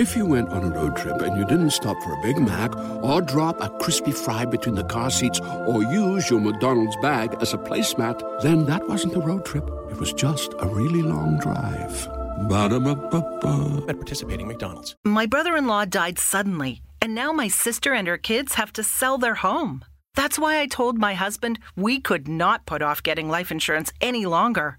If you went on a road trip and you didn't stop for a Big Mac or drop a crispy fry between the car seats or use your McDonald's bag as a placemat, then that wasn't a road trip. It was just a really long drive. Ba-da-ba-ba-ba. At participating McDonald's. My brother in law died suddenly, and now my sister and her kids have to sell their home. That's why I told my husband we could not put off getting life insurance any longer.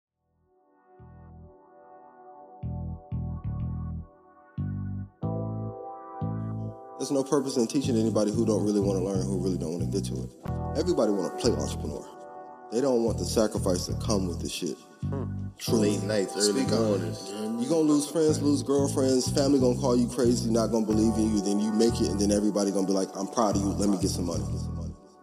There's no purpose in teaching anybody who don't really want to learn, who really don't want to get to it. Everybody want to play entrepreneur. They don't want the sacrifice that come with this shit. Truly. Late nights, early Speak mornings. You gonna lose friends, lose girlfriends, family gonna call you crazy, not gonna believe in you. Then you make it, and then everybody gonna be like, "I'm proud of you. Let me get some money."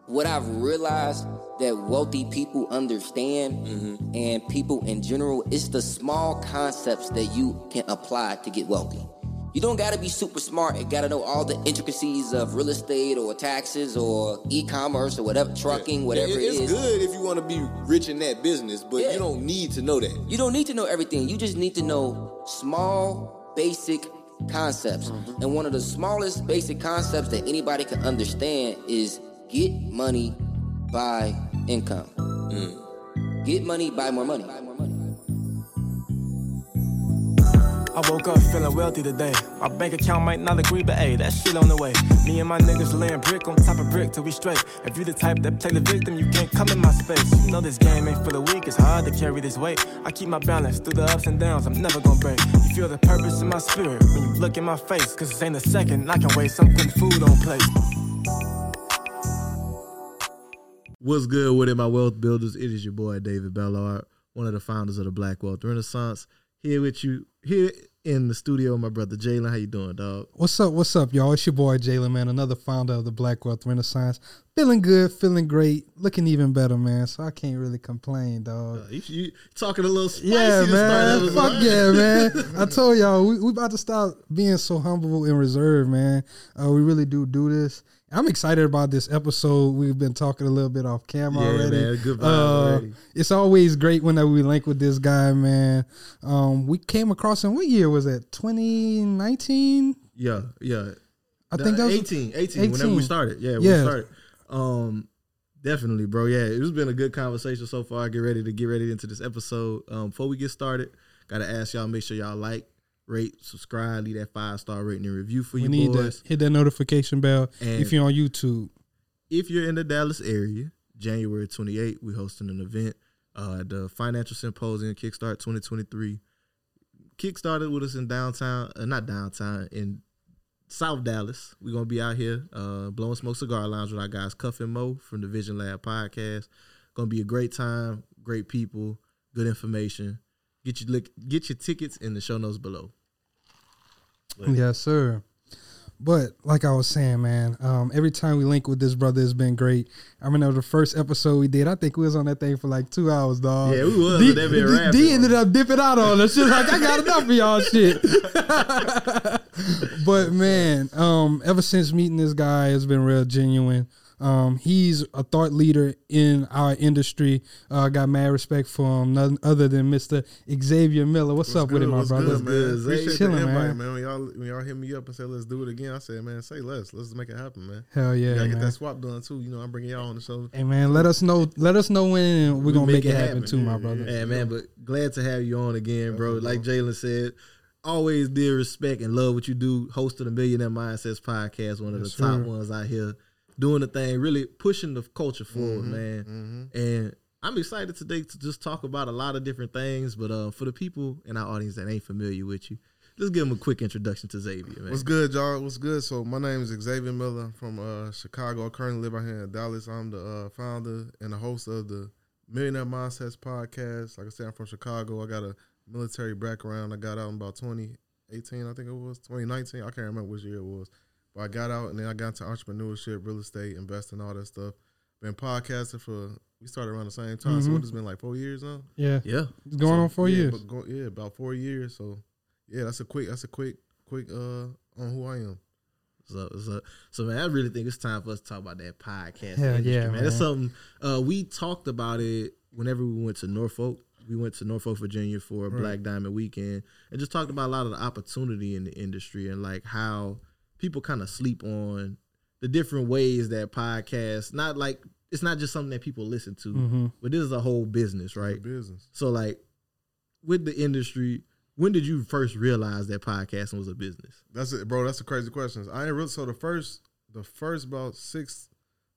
what I've realized that wealthy people understand Mm-hmm. and people in general, it's the small concepts that you can apply to get wealthy. You don't gotta be super smart and gotta know all the intricacies of real estate or taxes or e-commerce or whatever, trucking, whatever Yeah, it it's is. good if you want to be rich in that business, but Yeah. you don't need to know that. You don't need to know everything. You just need to know small, basic concepts. Mm-hmm. And one of the smallest basic concepts that anybody can understand is get money by income. Mm. Get money, buy more money. I woke up feeling wealthy today. My bank account might not agree, but hey, that shit on the way. Me and my niggas laying brick on top of brick till we straight. If you the type that play the victim, you can't come in my space. You know this game ain't for the weak, it's hard to carry this weight. I keep my balance through the ups and downs, I'm never gonna break. You feel the purpose in my spirit when you look in my face, cause this ain't a second I can waste. I'm food on plate. What's good with it, my wealth builders? It is your boy David Bellard, one of the founders of the Black Wealth Renaissance. Here with you, here in the studio, my brother Jalen. How you doing, dog? What's up? What's up, y'all? It's your boy Jalen, man. Another founder of the Black Wealth Renaissance. Feeling good, feeling great, looking even better, man. So I can't really complain, dog. Uh, you, you talking a little spicy yeah, man. Fuck yeah, man. I told y'all we we about to stop being so humble and reserved, man. Uh, we really do do this. I'm excited about this episode. We've been talking a little bit off camera Yeah, already. man. Good Uh, already. It's always great whenever we link with this guy, man. Um, we came across him. What year was that? 2019. Yeah, yeah. I think that was 18, 18, whenever we started. Yeah, Yeah. we started. Um, definitely, bro. Yeah, it's been a good conversation so far. Get ready to get ready into this episode. Um, before we get started, gotta ask y'all make sure y'all like, rate, subscribe, leave that five star rating and review for We you need boys. to hit that notification bell And- if you're on YouTube. if you're in the Dallas area, January 28th, we're hosting an event uh, the Financial Symposium Kickstart 2023. Kickstarted with us in downtown, uh, not downtown, in South Dallas. We're gonna be out here, uh, blowing smoke cigar lounge with our guys Cuff and Mo from the Vision Lab podcast. Gonna be a great time, great people, good information. Get your get your tickets in the show notes below. Yes, sir. But like I was saying, man, um, every time we link with this brother, it's been great. I remember the first episode we did. I think we was on that thing for like two hours, dog. Yeah, we was, D, that been D- D ended up dipping out on us. She's like, I got enough of y'all shit. but man, um, ever since meeting this guy, it's been real genuine. Um, he's a thought leader in our industry. Uh, got mad respect for him, none other than Mr. Xavier Miller. What's, up with it, my brother? Good, man. Appreciate Chilling, the invite, man. man. When y'all when y'all hit me up and say let's do it again, I said, man, say less. Let's make it happen, man. Hell yeah, You gotta man. get that swap done too. You know, I'm bringing y'all on the show. Hey man, let us know. Let us know when we're gonna make, it happen, too, my brother. Yeah, man, but glad to have you on again, bro. Like Jalen said, always dear respect and love what you do. Hosting the Millionaire Mindsets podcast, one of Yes, the top sir. ones out here, doing the thing, really pushing the culture forward, Mhm, man. And I'm excited today to just talk about a lot of different things. But uh, for the people in our audience that ain't familiar with you, Let's give them a quick introduction to Xavier, man. What's good, y'all? What's good? So my name is Xavier Miller I'm from uh, Chicago. I currently live out here in Dallas. I'm the uh, founder and the host of the Millionaire Mindsets podcast. Like I said, I'm from Chicago. I got a military background. I got out in about 2018, I think it was 2019. I can't remember which year it was, but I got out and then I got into entrepreneurship, real estate, investing, all that stuff. Been podcasting for we started around the same time. So Mhm. what has been like four years now? Yeah. Yeah. It's going on four yeah, years. but go- yeah, about four years. So yeah, that's a quick. That's a quick, quick uh on who I am. So, so, so man, I really think it's time for us to talk about that podcast Hell industry, yeah, man. It's man. something uh, we talked about it whenever we went to Norfolk. We went to Norfolk, Virginia for a Right. Black Diamond weekend and just talked about a lot of the opportunity in the industry and like how people kind of sleep on the different ways that podcasts not like it's not just something that people listen to, Mhm. but this is a whole business, right? business. So like with the industry, when did you first realize that podcasting was a business? That's it, bro. That's a crazy question. I ain't really so the first the first about six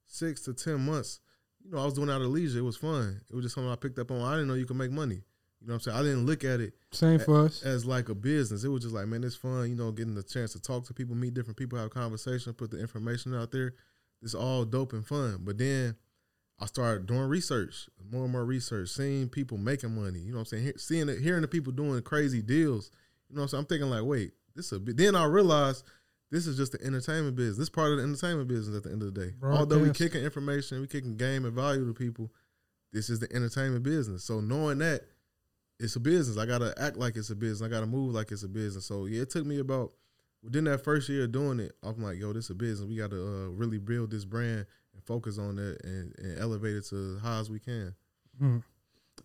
six to ten months. You know, I was doing out of leisure. It was fun. It was just something I picked up on. I didn't know you could make money. You know what I'm saying? I didn't look at it Same a- for us. as like a business. It was just like, man, it's fun. You know, getting the chance to talk to people, meet different people, have conversation, put the information out there. It's all dope and fun. But then I started doing research, more and more research, seeing people making money. You know what I'm saying? He- Seeing it, hearing the people doing crazy deals. You know what I'm saying? I'm thinking like, wait, this is a bit. Then I realized this is just the entertainment business. This part of the entertainment business at the end of the day. Although we kicking information, we kicking game and value to people. This is the entertainment business. So knowing that it's a business, I gotta act like it's a business. I gotta move like it's a business. So yeah, it took me about within that first year of doing it. I'm like, yo, this is a business. We gotta uh, really build this brand and focus on that and, and elevate it to as high as we can. Mm.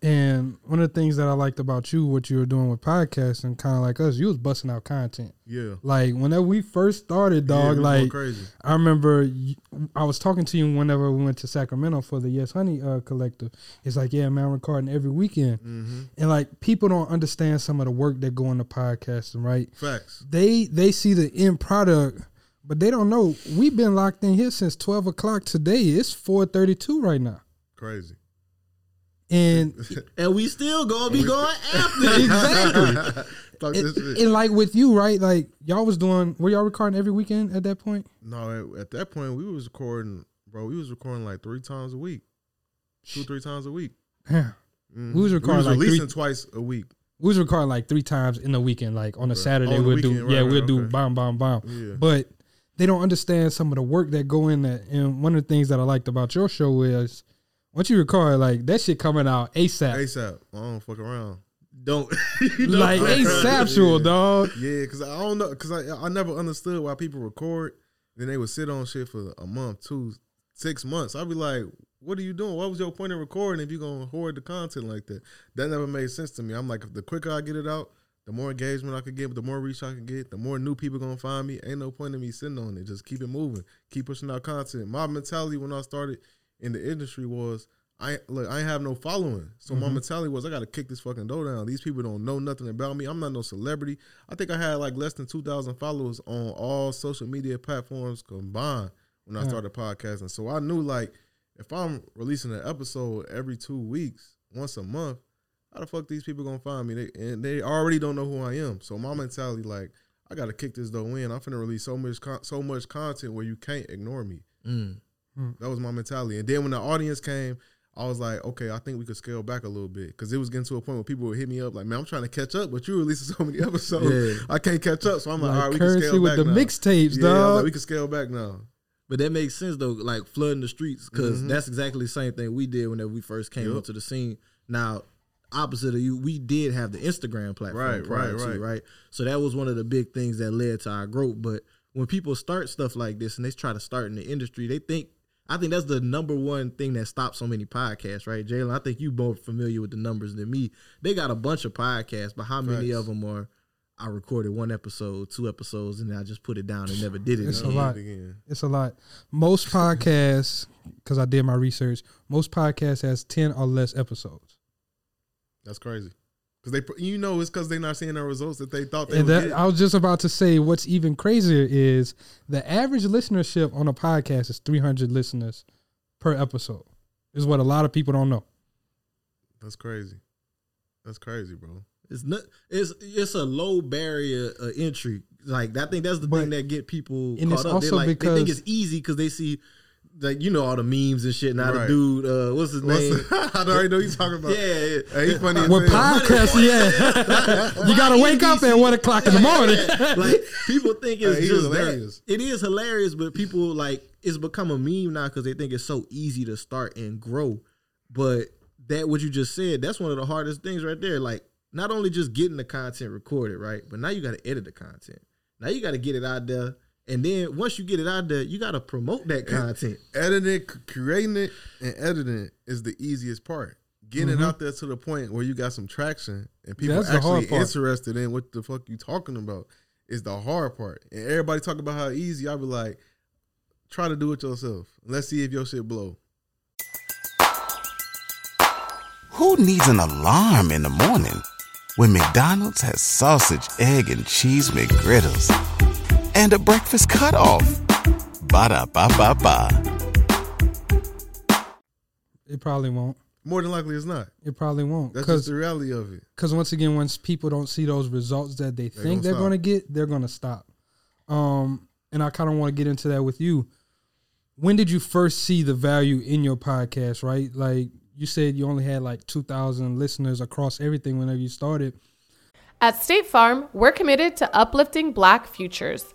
And one of the things that I liked about you, what you were doing with podcasting, kind of like us, you was busting out content. Yeah. Like whenever we first started, dog. going like crazy. I remember you, I was talking to you whenever we went to Sacramento for the Yes Honey uh, collective. It's like, yeah, man, I'm recording every weekend, Mm-hmm. and like people don't understand some of the work that go into podcasting, right? Facts. They they see the end product, but they don't know we've been locked in here since twelve o'clock today. It's four thirty two right now, Crazy. And And we still gonna be going after exactly. And, and like with you, right? Like y'all was doing, were y'all recording every weekend at that point? No, at, at that point we was recording, bro. We was recording like three times a week, two three times a week. Yeah. Mhm. We was recording like releasing three- twice a week. We was recording like three times in the weekend. Like on a Okay. Saturday, we'll do weekend, yeah, right, we'll right, do okay. bomb, bomb, bomb. Yeah. But they don't understand some of the work that go in that. And one of the things that I liked about your show is once you record, like that shit coming out ASAP, ASAP. I don't fuck around. Don't like ASAPual, dog. Yeah, because I don't know, because I I never understood why people record, then they would sit on shit for a month, two, six months. I'd be like, what are you doing? What was your point in recording if you're gonna hoard the content like that? That never made sense to me. I'm like, the quicker I get it out, the more engagement I could get, the more reach I can get, the more new people gonna find me. Ain't no point in me sitting on it. Just keep it moving, keep pushing out content. My mentality when I started in the industry was. I look. I ain't have no following, so my Mhm. mentality was I got to kick this fucking door down. These people don't know nothing about me. I'm not no celebrity. I think I had like less than two thousand followers on all social media platforms combined when I started podcasting. So I knew like if I'm releasing an episode every two weeks, once a month, how the fuck these people gonna find me? They and they already don't know who I am. So my mentality like I got to kick this door in. I'm finna release so much con- so much content where you can't ignore me. Mm. That was my mentality. And then when the audience came, I was like, okay, I think we could scale back a little bit because it was getting to a point where people would hit me up like, man, I'm trying to catch up, but you releasing so many episodes, Yeah. I can't catch up. So I'm like, Like all right, we can currency scale with back the mixtapes, yeah, I was dog. like, we can scale back now. But that makes sense though, like flooding the streets, because Mhm. that's exactly the same thing we did whenever we first came Yep. onto the scene. Now, opposite of you, we did have the Instagram platform, Right, prior right, to, right. right. So that was one of the big things that led to our growth. But when people start stuff like this and they try to start in the industry, they think. I think that's the number one thing that stops so many podcasts, right, Jalen? I think you more familiar with the numbers than me. They got a bunch of podcasts, but how many Facts. of them are? I recorded one episode, two episodes, and then I just put it down and never did it. It's a lot. Again. It's a lot. Most podcasts, because I did my research, most podcasts has ten or less episodes. That's crazy. Because they, you know, it's because they're not seeing the results that they thought they that. I was just about to say, what's even crazier is the average listenership on a podcast is 300 listeners per episode. Is what a lot of people don't know. That's crazy. That's crazy, bro. It's not. It's it's a low barrier uh, entry. Like I think that's the thing that get people and caught it's up. Also like they think it's easy because they see. Like you know all the memes and shit. Now Right. the dude, uh, what's his What's name? the- I already know he's talking about. Yeah, yeah. Hey, he funny as Well, hell. podcast, yeah. you gotta wake up at one o'clock in the morning. like people think it's Hey, just hilarious. that. It is hilarious, but people like it's become a meme now because they think it's so easy to start and grow. But that what you just said, that's one of the hardest things right there. Like not only just getting the content recorded, right, but now you got to edit the content. Now you got to get it out there, and then once you get it out there, you got to promote that content. editing, creating it, and editing it is the easiest part. Getting Mhm. it out there to the point where you got some traction and people That's actually interested in what the fuck you talking about is the hard part. And everybody talk about how easy. I be like, try to do it yourself. Let's see if your shit blow. Who needs an alarm in the morning when McDonald's has sausage, egg, and cheese McGriddles and a breakfast cutoff? Ba da ba ba ba. It probably won't. More than likely, it's not. It probably won't. That's Because just the reality of it. Because once again, once people don't see those results that they They think gonna they're going to get, they're going to stop. Um, and I kind of want to get into that with you. When did you first see the value in your podcast? Right, like you said, you only had like two thousand listeners across everything whenever you started. At State Farm, we're committed to uplifting Black futures.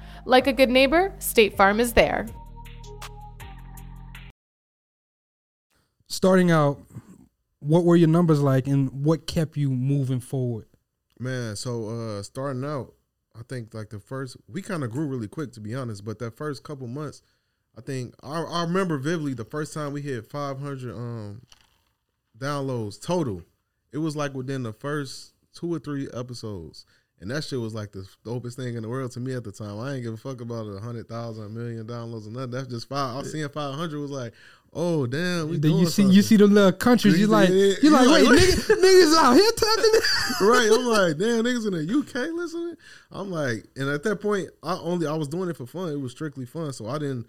Like a good neighbor, State Farm is there. Starting out, what were your numbers like, and what kept you moving forward? Man, so uh starting out, I think like the first we kind of grew really quick to be honest, but that first couple months, I think I, I remember vividly the first time we hit 500 um downloads total. It was like within the first two or three episodes. And that shit was like the dopest thing in the world to me at the time. I ain't give a fuck about a hundred thousand, a million downloads or nothing. That's just five. I was seeing five hundred was like, oh damn, we Then you see something. you see the little countries. You like Yeah, you like you wait like, nigga, niggas out here talking. right. I'm like, damn, niggas in the UK listening. I'm like, and at that point, I only I was doing it for fun. It was strictly fun. So I didn't.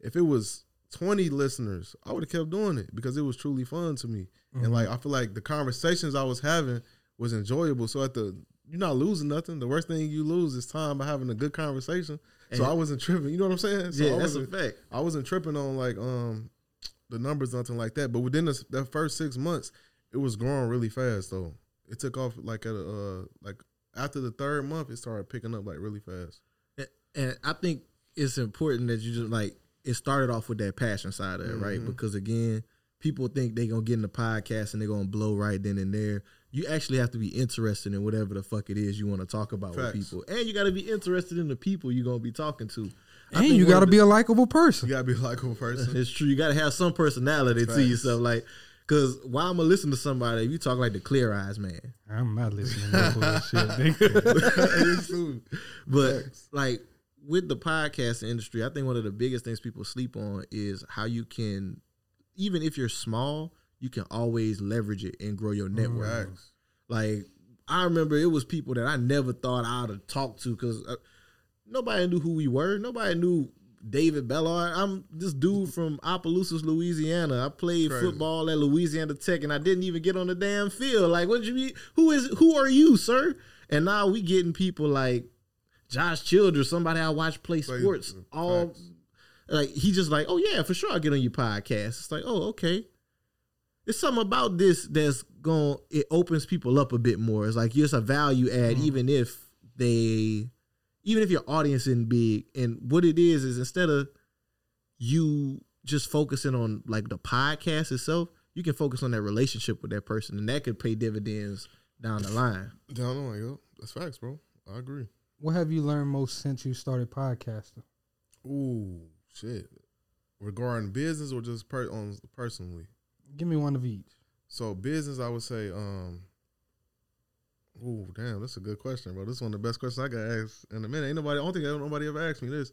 If it was 20 listeners, I would have kept doing it because it was truly fun to me. And mm-hmm. like, I feel like the conversations I was having was enjoyable. So at the you're not losing nothing. The worst thing you lose is time by having a good conversation. So I wasn't tripping. You know what I'm saying? So Yeah, I that's a wasn't- fact. I wasn't tripping on like um the numbers, nothing like that. But within the, that first six months, it was growing really fast though. It took off like at a uh, like after the third month, it started picking up like really fast. and I think it's important that you just like it started off with that passion side of it, right? Mhm. Because again, people think they gonna get in the podcast and they're gonna blow right then and there. You actually have to be interested in whatever the fuck it is you want to talk about Facts. with people, and you got to be interested in the people you're gonna be talking to. I And you got to be a likable person. You gotta be a likable person. It's true. You got to have some personality to yourself, like. Cause why I'm gonna listen to somebody if you talk like the clear eyes man, I'm not listening to that bullshit, nigga. but like with the podcast industry, I think one of the biggest things people sleep on is how you can, even if you're small, you can always leverage it and grow your network. Facts. Like I remember it was people that I never thought I'd have talked to because uh, nobody knew who we were. Nobody knew David Bellard. I'm this dude from Opelousas, Louisiana. I played Crazy. football at Louisiana Tech, and I didn't even get on the damn field. Like, what you mean? Who is? Who are you, sir? And now we getting people like Josh Childers, somebody I watch play Play- sports. All. Like he just like, oh yeah, for sure, I'll get on your podcast. It's like, oh okay. It's something about this that's going. It opens people up a bit more. It's like it's a value add, mm-hmm. even if they, even if your audience isn't big. And what it is is instead of you just focusing on like the podcast itself, you can focus on that relationship with that person, and that could pay dividends down the line. Down the line, yo. That's facts, bro. I agree. what have you learned most since you started podcasting? Ooh, shit. Regarding business or just per- on personally. Give me one of each. So business, I would say, um, Oh damn, that's a good question, bro. This is one of the best questions I got asked in a minute. Ain't nobody. I don't think nobody ever asked me this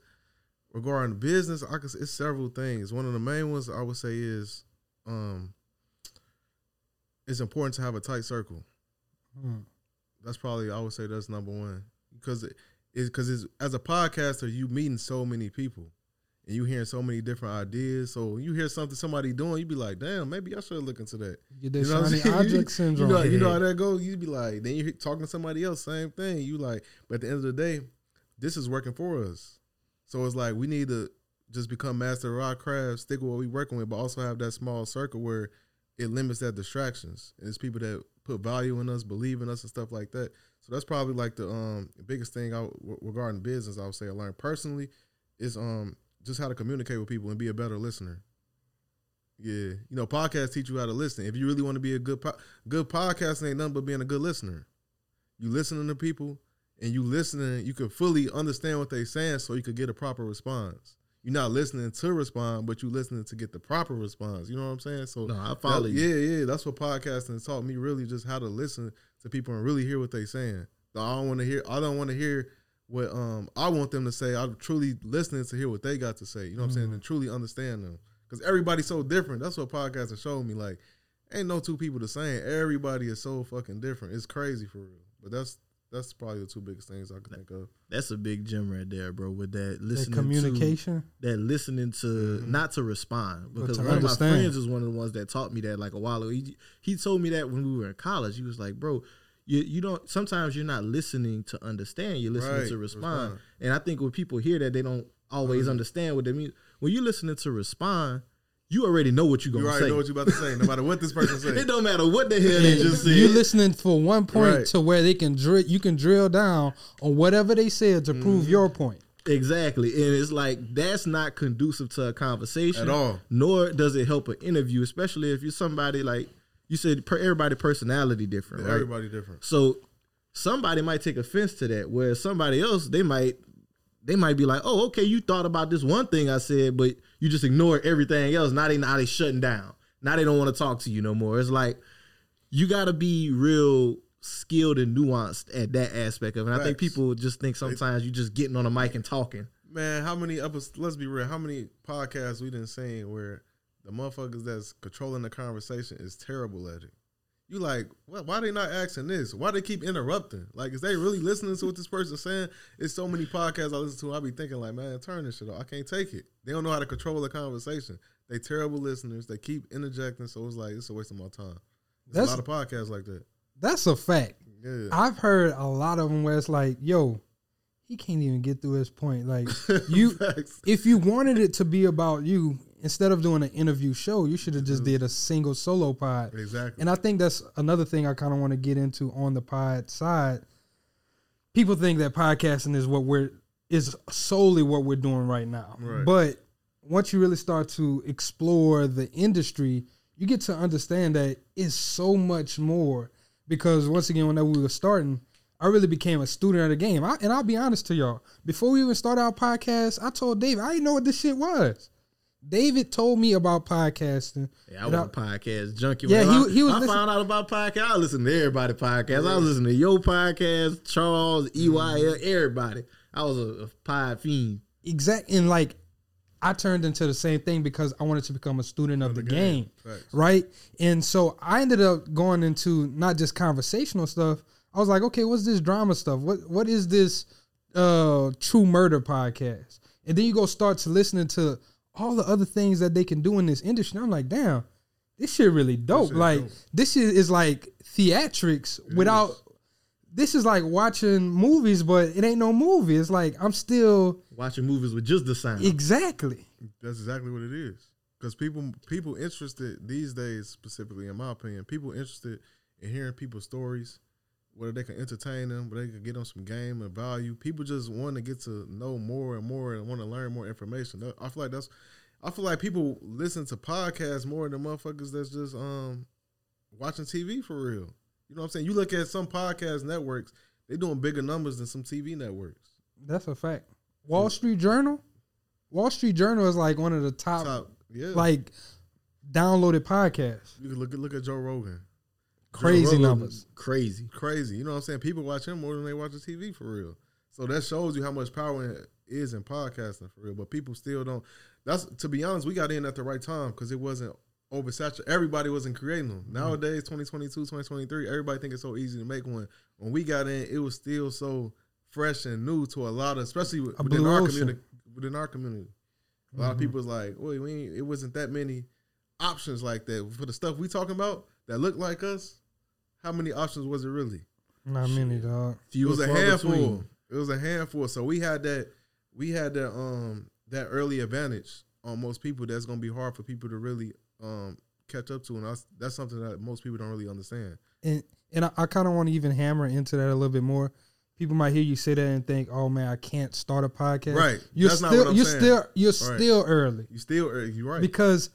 regarding business. I could. It's several things. One of the main ones I would say is, um, it's important to have a tight circle. Hmm. That's probably I would say that's number one because it is because it's as a podcaster you meeting so many people and you hearing so many different ideas. So you hear something somebody doing, you be like, damn, maybe I should look into that. Get You know what I'm shiny saying? object syndrome. You know, you know how that goes. You be like, then you're talking to somebody else, same thing. You like, but at the end of the day, this is working for us. So it's like we need to just become master of our craft, stick with what we working with, but also have that small circle where it limits that distractions. And it's people that put value in us, believe in us, and stuff like that. So that's probably like the um biggest thing I w- regarding business. I would say I learned personally is um just how to communicate with people and be a better listener. Yeah, you know, podcasts teach you how to listen. If you really want to be a good po- good podcast, ain't nothing but being a good listener. You listening to people, and you listening, you can fully understand what they saying, so you could get a proper response. You're not listening to respond, but you listening to get the proper response. You know what I'm saying? So No, I follow that- you. Yeah, yeah, that's what podcasting taught me. Really, just how to listen to people and really hear what they saying. I don't want to hear. I don't want to hear what um I want them to say. I'm truly listening to hear what they got to say. You know what I'm saying? And truly understand them because everybody's so different. That's what podcasts podcasting showed me. Like, ain't no two people the same. Everybody is so fucking different. It's crazy for real. But that's that's probably the two biggest things I can think of. That's a big gem right there, bro. With that listening communication? to, that listening to Mm-hmm. not to respond because to one understand. of my friends is one of the ones that taught me that like a while ago. He he told me that when we were in college. He was like, bro. You, you don't sometimes you're not listening to understand you're listening Right, to respond. respond. and i think when people hear that they don't always Mhm. understand what they mean when you're listening to respond you already know what you're gonna already say know what you about to say, no matter what this person say. it don't matter what the hell they just said You're listening for one point Right. to where they can drill. You can drill down on whatever they said to prove Mm-hmm. your point. Exactly. And it's like that's not conducive to a conversation At all. Nor does it help an interview, especially if you're somebody like you said per, everybody personality different, right? Everybody different. So somebody might take offense to that, where somebody else they might they might be like, "Oh, okay, you thought about this one thing I said, but you just ignore everything else." Now they now they shutting down. Now they don't want to talk to you no more. It's like you got to be real skilled and nuanced at that aspect of it. And I think people just think sometimes you just getting on a mic and talking. Man, how many episodes? Let's be real. How many podcasts we didn't seen where the motherfuckers that's controlling the conversation is terrible at it? You like, why, why they not asking this? Why they keep interrupting? Like, is they really listening to what this person's saying? It's so many podcasts I listen to. I be thinking like, man, turn this shit off. I can't take it. They don't know how to control the conversation. They terrible listeners. They keep interjecting. So it's like it's a waste of my time. There's That's- a lot of podcasts like that. That's a fact. Yeah. I've heard a lot of them where it's like, yo, he can't even get through his point. Like you, if you wanted it to be about you, instead of doing an interview show, you should have just mm-hmm. did a single solo pod. Exactly. And I think that's another thing I kind of want to get into on the pod side. People think that podcasting is what we're is solely what we're doing right now. Right. But once you really start to explore the industry, you get to understand that it's so much more. Because once again, when we were starting, I really became a student of the game. I, and I'll be honest to y'all, before we even started our podcast, I told David I didn't know what this shit was. David told me about podcasting. Yeah, I was a podcast junkie. Yeah, he- I, he was I found out about podcast. I listened to everybody podcast. I was listening to your podcast, Charles, EYL, everybody. I was a, a pod fiend. exact and like I turned into the same thing because I wanted to become a student of the game, right? And so I ended up going into not just conversational stuff. I was like, okay, what's this drama stuff? What what is this uh true murder podcast? And then you go start to listening to all the other things that they can do in this industry. I'm like, damn, this shit really dope. shit like dope. this shit is like theatrics without. This is like watching movies, but it ain't no movie. It's like I'm still Watching movies with just the sound. exactly. That's exactly what it is. Because people people interested these days, specifically in my opinion, people interested in hearing people's stories, whether they can entertain them, whether they can get them some game and value. People just want to get to know more and more and want to learn more information. I feel like that's I feel like people listen to podcasts more than motherfuckers that's just um watching TV for real. You know what I'm saying? You look at some podcast networks, they doing bigger numbers than some TV networks. That's a fact. Wall Street Journal, Wall Street Journal is like one of the top, Top, yeah. like downloaded podcasts. You can look at look at Joe Rogan. Crazy numbers. Crazy. Crazy. You know what I'm saying? People watch him more than they watch the TV for real. So that shows you how much power is in podcasting for real. But people still don't. That's to be honest, we got in at the right time because it wasn't oversaturated. Everybody wasn't creating them. Mm-hmm. Nowadays, 2022, 2023, everybody think it's so easy to make one. When we got in, it was still so fresh and new to a lot of, especially within our ocean. community. Within our community, a lot of Mhm. people was like, "Wait, we ain't, it wasn't that many options like that for the stuff we talking about that look like us." How many options was it really? Not many, dog. it was a handful. between. It was a handful. So we had that. We had that. Um, that early advantage on most people. That's gonna be hard for people to really um catch up to, and that's, that's something that most people don't really understand. and and I, I kind of want to even hammer into that a little bit more. People might hear you say that and think, "Oh man, I can't start a podcast." Right. You're That's not still what you're saying. still you're Right. still early You're still, uh, You're right? because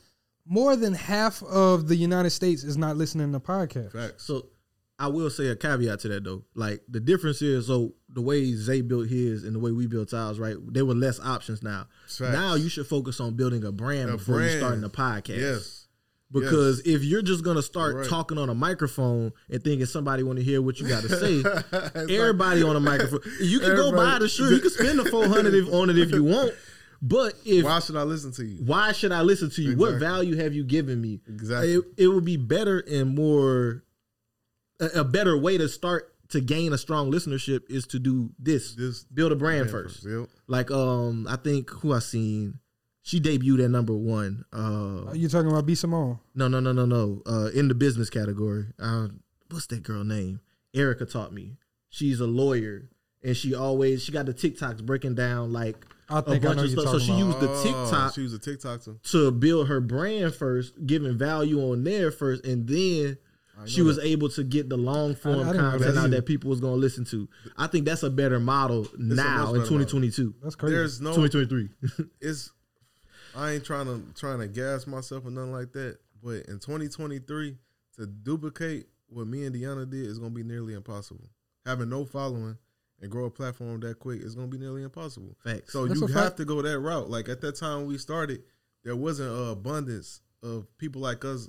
more than half of the United States is not listening to podcasts. Facts. So I will say a caveat to that though. Like the difference is so the way Zay built his and the way we built ours, right? There were less options now. Facts. Now you should focus on building a brand A before you brand. starting a podcast. Yes. Because if you're just gonna start Right. talking on a microphone and thinking somebody want to hear what you got to say, like- everybody on a microphone, you can go buy the shirt. You can spend the four hundred on it if you want. But if Why should I listen to you? why should I listen to you? What value have you given me? Exactly. It, it would be better and more a, a better way to start to gain a strong listenership is to do this. This build a brand brand first. first, yep. Like um I think who I seen she debuted at number one. Uh You talking about B Simone? no no no no no. Uh in the business category. Uh what's that girl name? Erica taught me. She's a lawyer and she always she got the TikToks breaking down like I a think I bunch know of you're stuff. So she about. used the Oh, TikTok She was a TikToker. to build her brand first, giving value on there first, and then she was that. able to get the long form I didn't content that out that people was going to listen to. I think that's a better model now much in better model. 2022. That's crazy. There's no 2023. it's I ain't trying to trying to gas myself or nothing like that. But in 2023, to duplicate what me and Deanna did is gonna be nearly impossible. Having no following and grow a platform that quick is gonna be nearly impossible. Facts. So That's you have fact. to go that route. Like at that time we started, there wasn't an abundance of people like us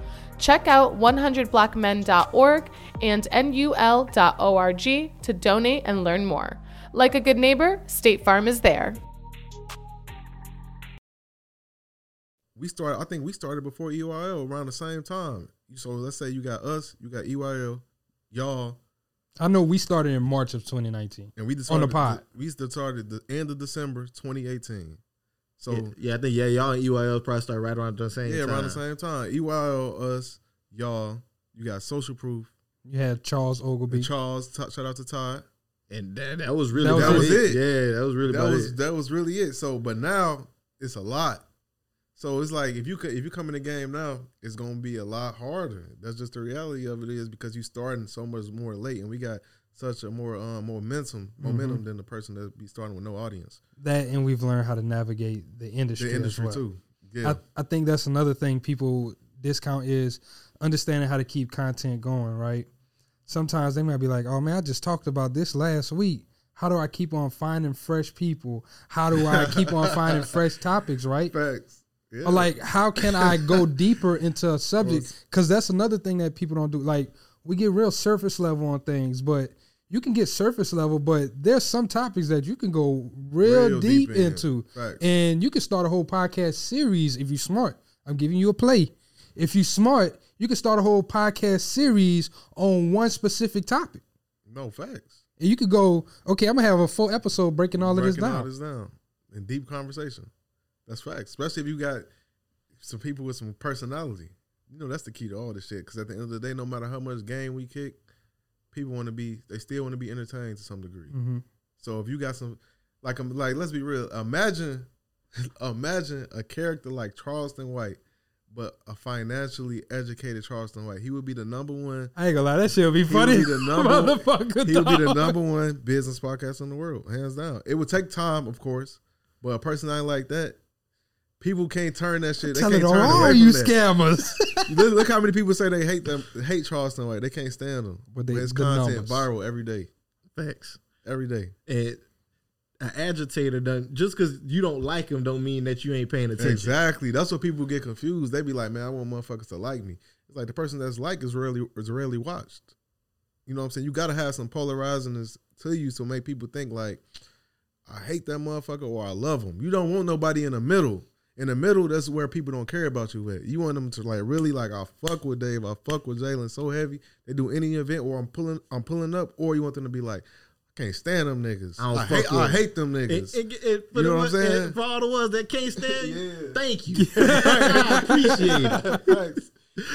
Check out 100blackmen.org and nul.org to donate and learn more. Like a good neighbor, State Farm is there. we started. I think we started before EYL around the same time. So let's say you got us, you got EYL, y'all, I know we started in March of 2019. and we just On the started- pod. We started the end of December 2018. So yeah, yeah, I think yeah, y'all and EYL probably started right around the same time. yeah, time. around the same time. EYL, us, y'all. You got social proof. You had Charles Ogilvy. Charles, t- shout out to Todd. And that, that was really That was about it. it. Yeah, that was really that was it. that was really it. So, but now it's a lot. So it's like if you could, if you come in the game now, it's gonna be a lot harder. That's just the reality of it is because you starting so much more late, and we got such a more um, momentum momentum Mm-hmm. than the person that be starting with no audience. That and we've learned how to navigate the industry. The industry well. too. Yeah, I, I think that's another thing people discount is understanding how to keep content going, right? Sometimes they might be like, oh man, I just talked about this last week. How do I keep on finding fresh people? How do I keep on finding fresh topics, right? facts. Yeah. Like, how can I go deeper into a subject? Because that's another thing that people don't do. Like, we get real surface level on things, but you can get surface level, but there's some topics that you can go real, Real deep, deep in. into. And you can start a whole podcast series if you're smart. I'm giving you a play. If you're smart, you can start a whole podcast series on one specific topic. no facts. And you could go, okay, I'm gonna have a full episode breaking all of this Breaking down. all this down in deep conversation. That's facts. Especially if you got some people with some personality. You know, that's the key to all this shit. Because at the end of the day, no matter how much game we kick, people want to be. They still want to be entertained to some degree. hmm So if you got some, like, um, like let's be real. Imagine, imagine a character like Charleston White but a financially educated Charleston White. He would be the number one. I ain't gonna lie, that shit would be He funny. would be the number. Motherfucker, he would be the number one business podcast in the world, hands down. It would take time, of course, but a personality like that, people can't turn that shit. They Tell can't it turn all away you that. scammers. look, look how many people say they hate them, hate Charleston White. They can't stand them. But they- his the content numbers. viral every day, Facts. every day. And an agitator done just because you don't like him don't mean that you ain't paying attention. Exactly. That's what people get confused. They be like, "Man, I want motherfuckers to like me." It's like the person that's like is rarely is rarely watched. You know what I'm saying? You got to have some polarizing to you to make people think like, "I hate that motherfucker" or "I love him." You don't want nobody in the middle. In the middle, that's where people don't care about you at. You want them to like really like, "I fuck with Dave, I fuck with Jalen so heavy." They do any event where I'm pulling, I'm pulling up, or you want them to be like, "I can't stand them niggas. I don't I, fuck hate, with I them." hate them niggas." And, and, and for You know what I'm saying? For all the ones that can't stand you, thank you. I appreciate it.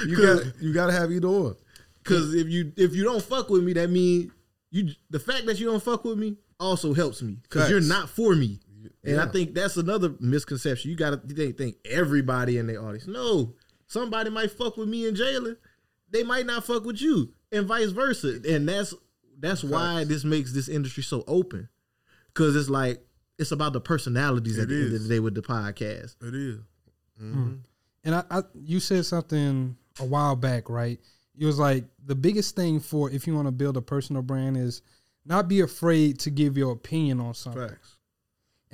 you got you got to have either or. Because if you if you don't fuck with me, that means you the fact that you don't fuck with me also helps me because you're not for me. And I think that's another misconception. You gotta think, think everybody in the audience. No, somebody might fuck with me and Jalen. They might not fuck with you, and vice versa. And that's that's why this makes this industry so open. Cause it's like it's about the personalities at It the end of the day with the podcast. It is. Mm. And I, I, you said something a while back, right? It was like the biggest thing for if you want to build a personal brand is not be afraid to give your opinion on something. Facts.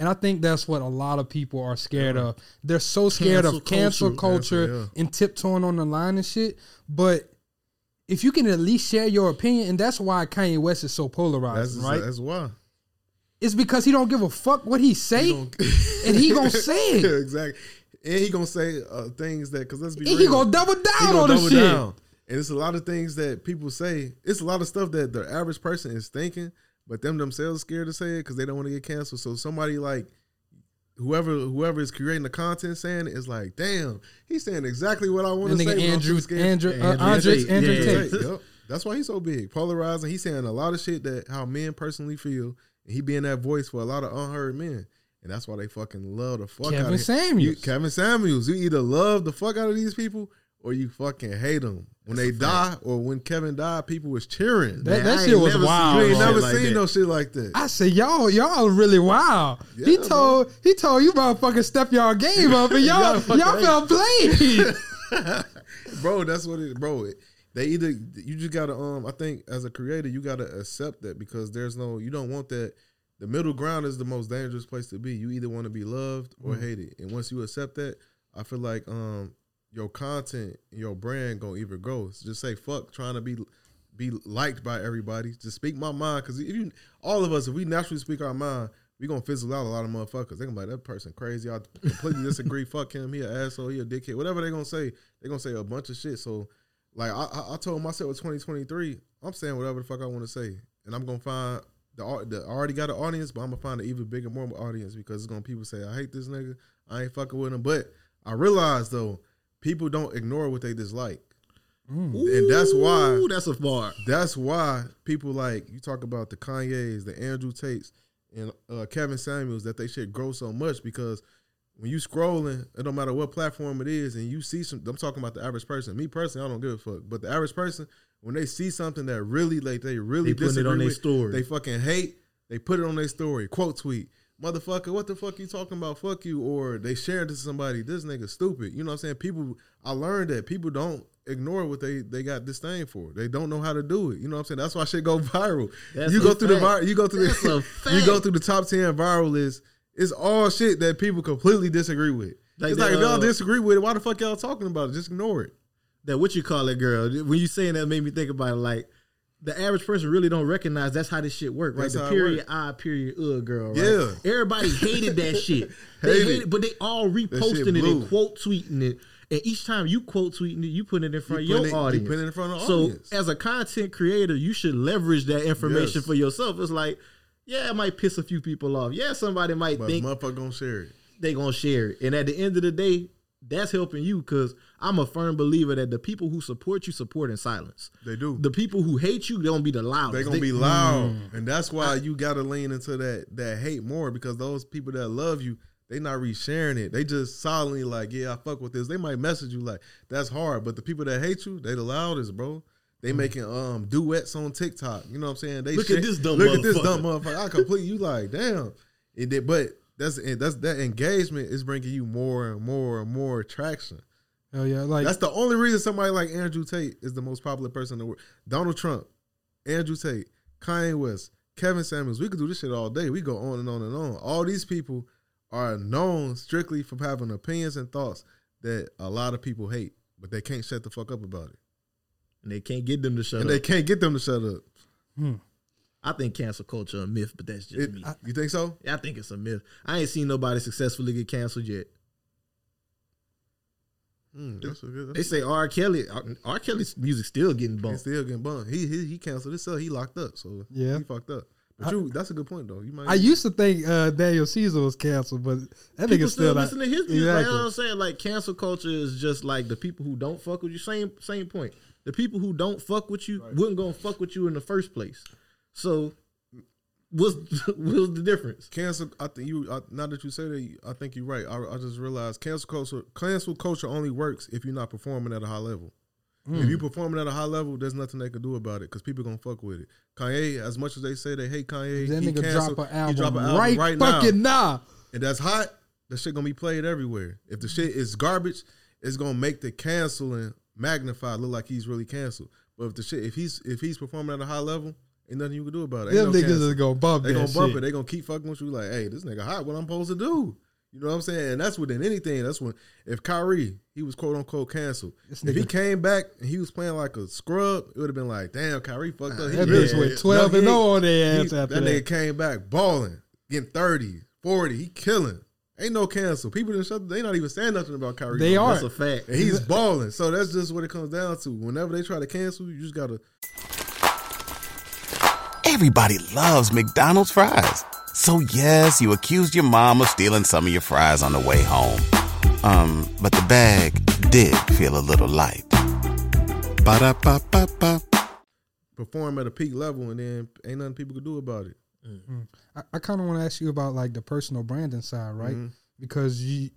And I think that's what a lot of people are scared of. They're so scared Cancel of cancel culture. culture, yeah. and tiptoeing on the line and shit. But if you can at least share your opinion, and that's why Kanye West is so polarizing, right? that's why. It's because he don't give a fuck what he say, and he gonna say Yeah, it, exactly. And he gonna say uh, things that because let's be and real, he gonna double down gonna on the double shit. down. And it's a lot of things that people say. It's a lot of stuff that the average person is thinking, but them themselves scared to say it because they don't want to get canceled. So somebody like whoever whoever is creating the content saying it is like, damn, he's saying exactly what I want to say. nigga but I'm Andrew. Andrew, uh, Andrew Andres, Tate, Andrew yeah. Tate. Yep. That's why he's so big. Polarizing. He's saying a lot of shit that how men personally feel. And he being that voice for a lot of unheard men. And that's why they fucking love the fuck Kevin out of him. Samuels. You- Kevin Samuels. You either love the fuck out of these people or you fucking hate them. When they die or when Kevin died, people was cheering. That, Man, that shit was never seen- wild. you ain't never like seen that. no shit like that. I said, y'all, y'all really wild. he Yeah, told he told you motherfuckers step y'all game up, and You y'all gotta y'all felt played. bro, that's what it bro. It, they either you just gotta um I think as a creator you gotta accept that because there's no you don't want that the middle ground is the most dangerous place to be. You either want to be loved or Mm. hated. And once you accept that, I feel like um your content, your brand gonna either grow. So just say fuck trying to be be liked by everybody. Just speak my mind. Cause if you all of us, if we naturally speak our mind, we gonna fizzle out a lot of motherfuckers. They gonna be like that person crazy. I completely disagree. Fuck him. He an asshole. He a dickhead. Whatever they gonna say, they gonna say a bunch of shit. So like I, I, I told myself with 2023, I'm saying whatever the fuck I want to say, and I'm gonna find the the I already got an audience, but I'm gonna find an even bigger, more audience because it's gonna people say I hate this nigga, I ain't fucking with him. But I realize though, people don't ignore what they dislike, and that's why Ooh, that's a bar. that's why people like you talk about the Kanye's, the Andrew Tates, and uh, Kevin Samuels that they should grow so much because when you scrolling, it don't matter what platform it is, and you see some. I'm talking about the average person. Me personally, I don't give a fuck. But the average person, when they see something that really like they really They putting it on their story. they fucking hate. They put it on their story. Quote tweet. Motherfucker, what the fuck you talking about? Fuck you. Or they share it to somebody. This nigga stupid. You know what I'm saying? People, I learned that people don't ignore what they they got disdain for. They don't know how to do it. You know what I'm saying? That's why shit go viral. That's you go through the viral. You go through That's the you go through the top ten viral list. It's all shit that people completely disagree with. Like it's like if y'all uh, disagree with it, why the fuck y'all talking about it? Just ignore it. That what you call it, girl. When you saying that made me think about it like the average person really don't recognize that's how this shit work, right? That's the period. I period uh girl. Right? Yeah. Everybody hated that shit. They Hate hated, it. but they all reposting it and quote tweeting it. And each time you quote tweeting it, you put it in front You of your it- you audience. put it in front of so audience. as a content creator, you should leverage that information Yes. for yourself. It's like, yeah, it might piss a few people off. Yeah, somebody might But think motherfucker gonna share it. they gonna share it. And at the end of the day, that's helping you because I'm a firm believer that the people who support you support in silence. They do. The people who hate you, they gonna be the loudest. They're gonna They- be loud, and that's why you gotta lean into that that hate more because those people that love you, they not resharing it. They just silently like, yeah, I fuck with this. They might message you like, that's hard. But the people that hate you, they the loudest, bro. They making um duets on TikTok. You know what I'm saying? They Mm. Look at this dumb Look at this dumb motherfucker. I completely you like, damn. It then, but that's that's that engagement is bringing you more and more and more traction. Oh yeah, like That's the only reason somebody like Andrew Tate is the most popular person in the world. Donald Trump, Andrew Tate, Kanye West, Kevin Samuels. We could do this shit all day. We go on and on and on. All these people are known strictly for having opinions and thoughts that a lot of people hate, but they can't shut the fuck up about it. And they can't get them to shut and up. they can't get them to shut up. Hmm. I think cancel culture a myth, but that's just It- me. you think so? I think it's a myth. I ain't seen nobody successfully get canceled yet. Mm, that's a good. They say R. Kelly, R. R. Kelly's music still getting He's bumped. still getting bumped. He he, he canceled himself. He locked up. So Yeah. he fucked up. But you, that's a good point though. You might. I used to think uh, Daniel Caesar was canceled, but that People nigga still, not- listen to his music. Like, you know what I'm saying? Like cancel culture is just like the people who don't fuck with you. Same same point. The people who don't fuck with you wouldn't gonna fuck with you in the first place. So what's what's the difference? Cancel. I think you. I, now that you say that, I think you're right. I, I just realized cancel culture. Cancel culture only works if you're not performing at a high level. If Mm. you performing at a high level, there's nothing they can do about it because people gonna fuck with it. Kanye, as much as they say they hate Kanye, That he canceled- drop an album, drop an right, right now. fucking now. and that's hot. The shit gonna be played everywhere. If the shit is garbage, it's gonna make the canceling magnified look like he's really canceled. But if the shit, if he's if he's performing at a high level, ain't nothing you can do about it. Them no niggas cancel. is gonna bump They that gonna bump shit. it. They gonna keep fucking with you. Like, hey, this nigga hot. What I'm supposed to do? You know what I'm saying? And that's within anything. That's when if Kyrie he was quote unquote canceled. This If he nigga- came back and he was playing like a scrub, it would have been like, damn, Kyrie fucked up. He That really- bitch went 12 he and ain't- 0 on their he- ass after that. that. nigga came back balling, getting 30, 40. He killing. Ain't no cancel. People didn't shut. They not even saying nothing about Kyrie. They no more. are. That's a fact. And he's balling. So that's just what it comes down to. Whenever they try to cancel you, you just gotta. Everybody loves McDonald's fries. So yes, you accused your mom of stealing some of your fries on the way home. Um, but the bag did feel a little light. Ba-da-ba-ba-ba. perform at a peak level, and then ain't nothing people could do about it. I, I kind of want to ask you about like the personal branding side, right? Mhm. Because you,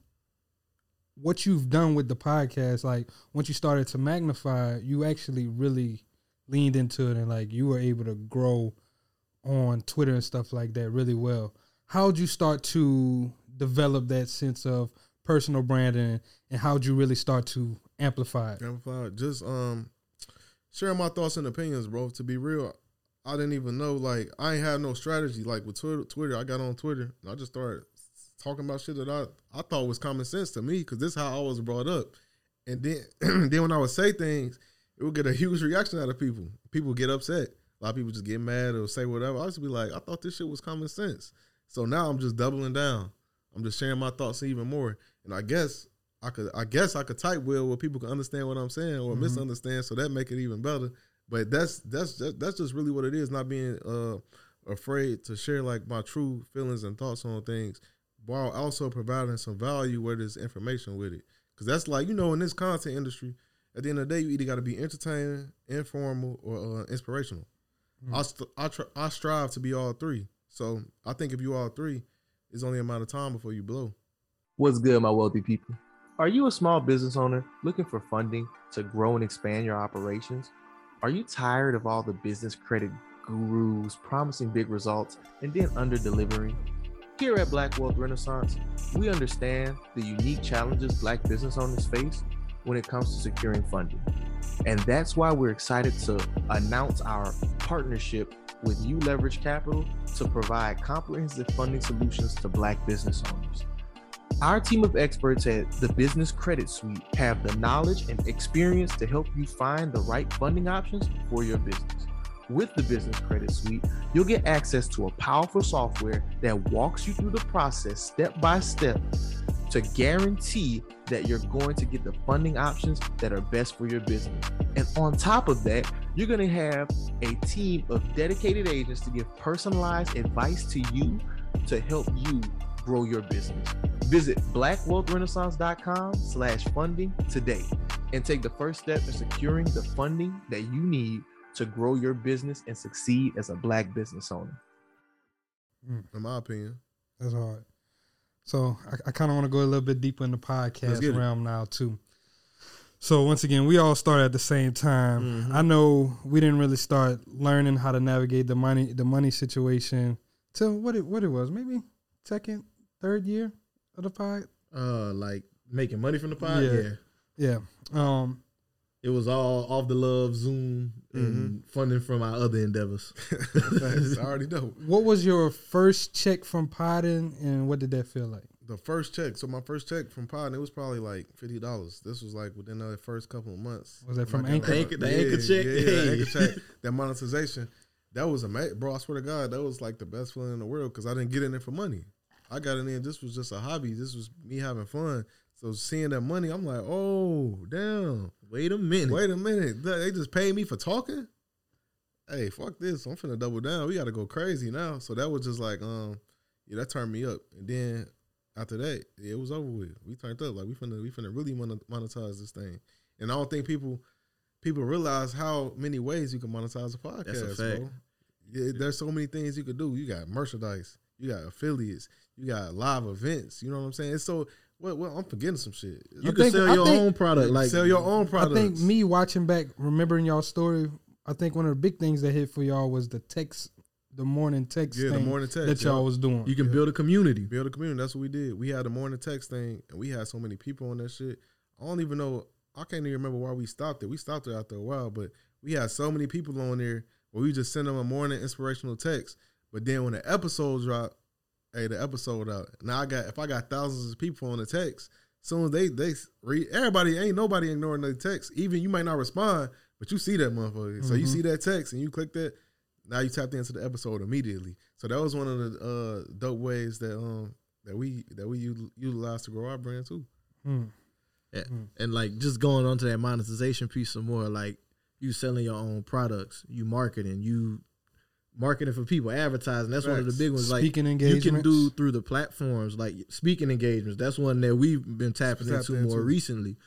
what you've done with the podcast, like once you started to magnify, you actually really leaned into it, and like you were able to grow on Twitter and stuff like that really well. How'd you start to develop that sense of personal branding, and how'd you really start to amplify it? Amplified. Just um, sharing my thoughts and opinions, bro. To be real, I didn't even know. Like, I ain't had no strategy. Like with Twitter, Twitter, I got on Twitter, and I just started talking about shit that I I thought was common sense to me because this is how I was brought up. And then then when I would say things, it would get a huge reaction out of people. People get upset. A lot of people just get mad or say whatever. I used to be like, I thought this shit was common sense. So now I'm just doubling down. I'm just sharing my thoughts even more. And I guess I could I guess I could type well where people can understand what I'm saying or Mhm. misunderstand, so that make it even better. But that's that's that's, that's just really what it is. Not being uh afraid to share like my true feelings and thoughts on things, while also providing some value where there's information with it. Because that's like you know in this content industry, at the end of the day, you either got to be entertaining, informal, or uh, inspirational. I st- I, tr- I strive to be all three. So I think if you all three, it's only a matter of time before you blow. What's good, my wealthy people? Are you a small business owner looking for funding to grow and expand your operations? Are you tired of all the business credit gurus promising big results and then under delivering? Here at Black Wealth Renaissance, we understand the unique challenges Black business owners face when it comes to securing funding. And that's why we're excited to announce our partnership with U Leverage Capital to provide comprehensive funding solutions to Black business owners. Our team of experts at the Business Credit Suite have the knowledge and experience to help you find the right funding options for your business. With the Business Credit Suite, you'll get access to a powerful software that walks you through the process step by step to guarantee that you're going to get the funding options that are best for your business. And on top of that, you're going to have a team of dedicated agents to give personalized advice to you to help you grow your business. Visit blackwealthrenaissance.com slash funding today and take the first step in securing the funding that you need to grow your business and succeed as a black business owner. Hmm, in my opinion. That's hard. So I, I kind of want to go a little bit deeper in the podcast realm now too. So once again, we all started at the same time. I know we didn't really start learning how to navigate the money the money situation till what it what it was maybe second third year of the pod. Uh, like making money from the pod. Yeah. Yeah. Yeah. Um, it was all off the love Zoom and mm-hmm. funding from our other endeavors. I already know. What was your first check from Podden, and what did that feel like? The first check. So my first check from Pod, it was probably like fifty dollars. This was like within the first couple of months. Was that from Like, Anchor? The Anchor- the Anchor check? Yeah, yeah, Hey. Anchor check. That monetization. That was amazing, bro. I swear to God, that was like the best feeling in the world because I didn't get in it for money. I got in there. This was just a hobby. This was me having fun. So seeing that money, I'm like, oh damn. Wait a minute. Wait a minute. They just paid me for talking. Hey, fuck this. I'm finna double down. We got to go crazy now. So that was just like, um, yeah, that turned me up. And then after that, it was over with. We turned up. Like we finna, we finna really monet- monetize this thing. And I don't think people, people realize how many ways you can monetize a podcast. That's a fact. Bro. Yeah, there's so many things you could do. You got merchandise. You got affiliates. You got live events. You know what I'm saying? So what? What? I'm forgetting some shit. You can sell your own product. Like sell your own product. I think me watching back, remembering y'all story, I think one of the big things that hit for y'all was the text, the morning text Yeah, the thing morning text, that y'all yeah. was doing. you can build a community. Build a community. That's what we did. We had the morning text thing, and we had so many people on that shit. I don't even know. I can't even remember why we stopped it. We stopped it after a while, but we had so many people on there where we just send them a morning inspirational text. But then when the episode dropped, hey, the episode out. Now I got if I got thousands of people on the text, soon as they they read everybody ain't nobody ignoring the text. Even you might not respond, but you see that motherfucker. So you Mhm. see that text and you click that. Now you tapped into the episode immediately. So that was one of the uh, dope ways that um that we that we u- utilize to grow our brand too. Hmm. Yeah. And like just going on to that monetization piece some more, like you selling your own products, you marketing, you marketing for people, advertising. That's one of the big ones. Like Speaking you can do through the platforms, like speaking engagements. That's one that we've been tapping Tapped into more into. recently.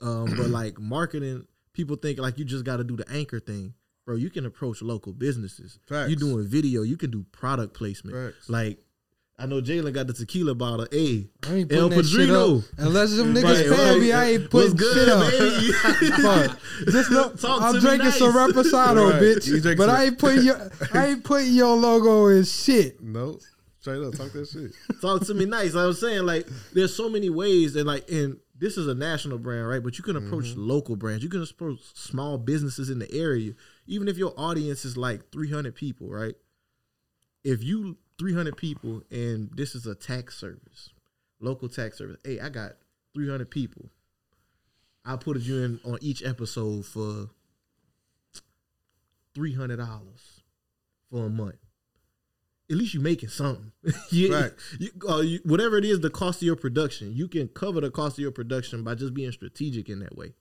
Um, but like marketing, people think like you just got to do the anchor thing, bro. You can approach local businesses. Facts. You doing video, you can do product placement. Facts. Like I know Jalen got the tequila bottle. Hey, I ain't El putting Padrino. up. Unless them Right, niggas pay right. me, I ain't What's putting good, shit up. baby? Fuck. Just know, Talk I'm to me drinking some nice. reposado, Right. Bitch. But some- I ain't putting your I ain't putting your logo in shit. No, straight up, talk that shit. talk to me nice. I was saying like there's so many ways and like and this is a national brand, right? But you can approach Mm-hmm. local brands. You can approach small businesses in the area, even if your audience is like 300 people, right? If you 300 people and this is a tax service, local tax service. Hey, I got 300 people. I put you in on each episode for $300 for a month. At least you're making something. you, Facts. you, uh, you, whatever it is, the cost of your production, you can cover the cost of your production by just being strategic in that way.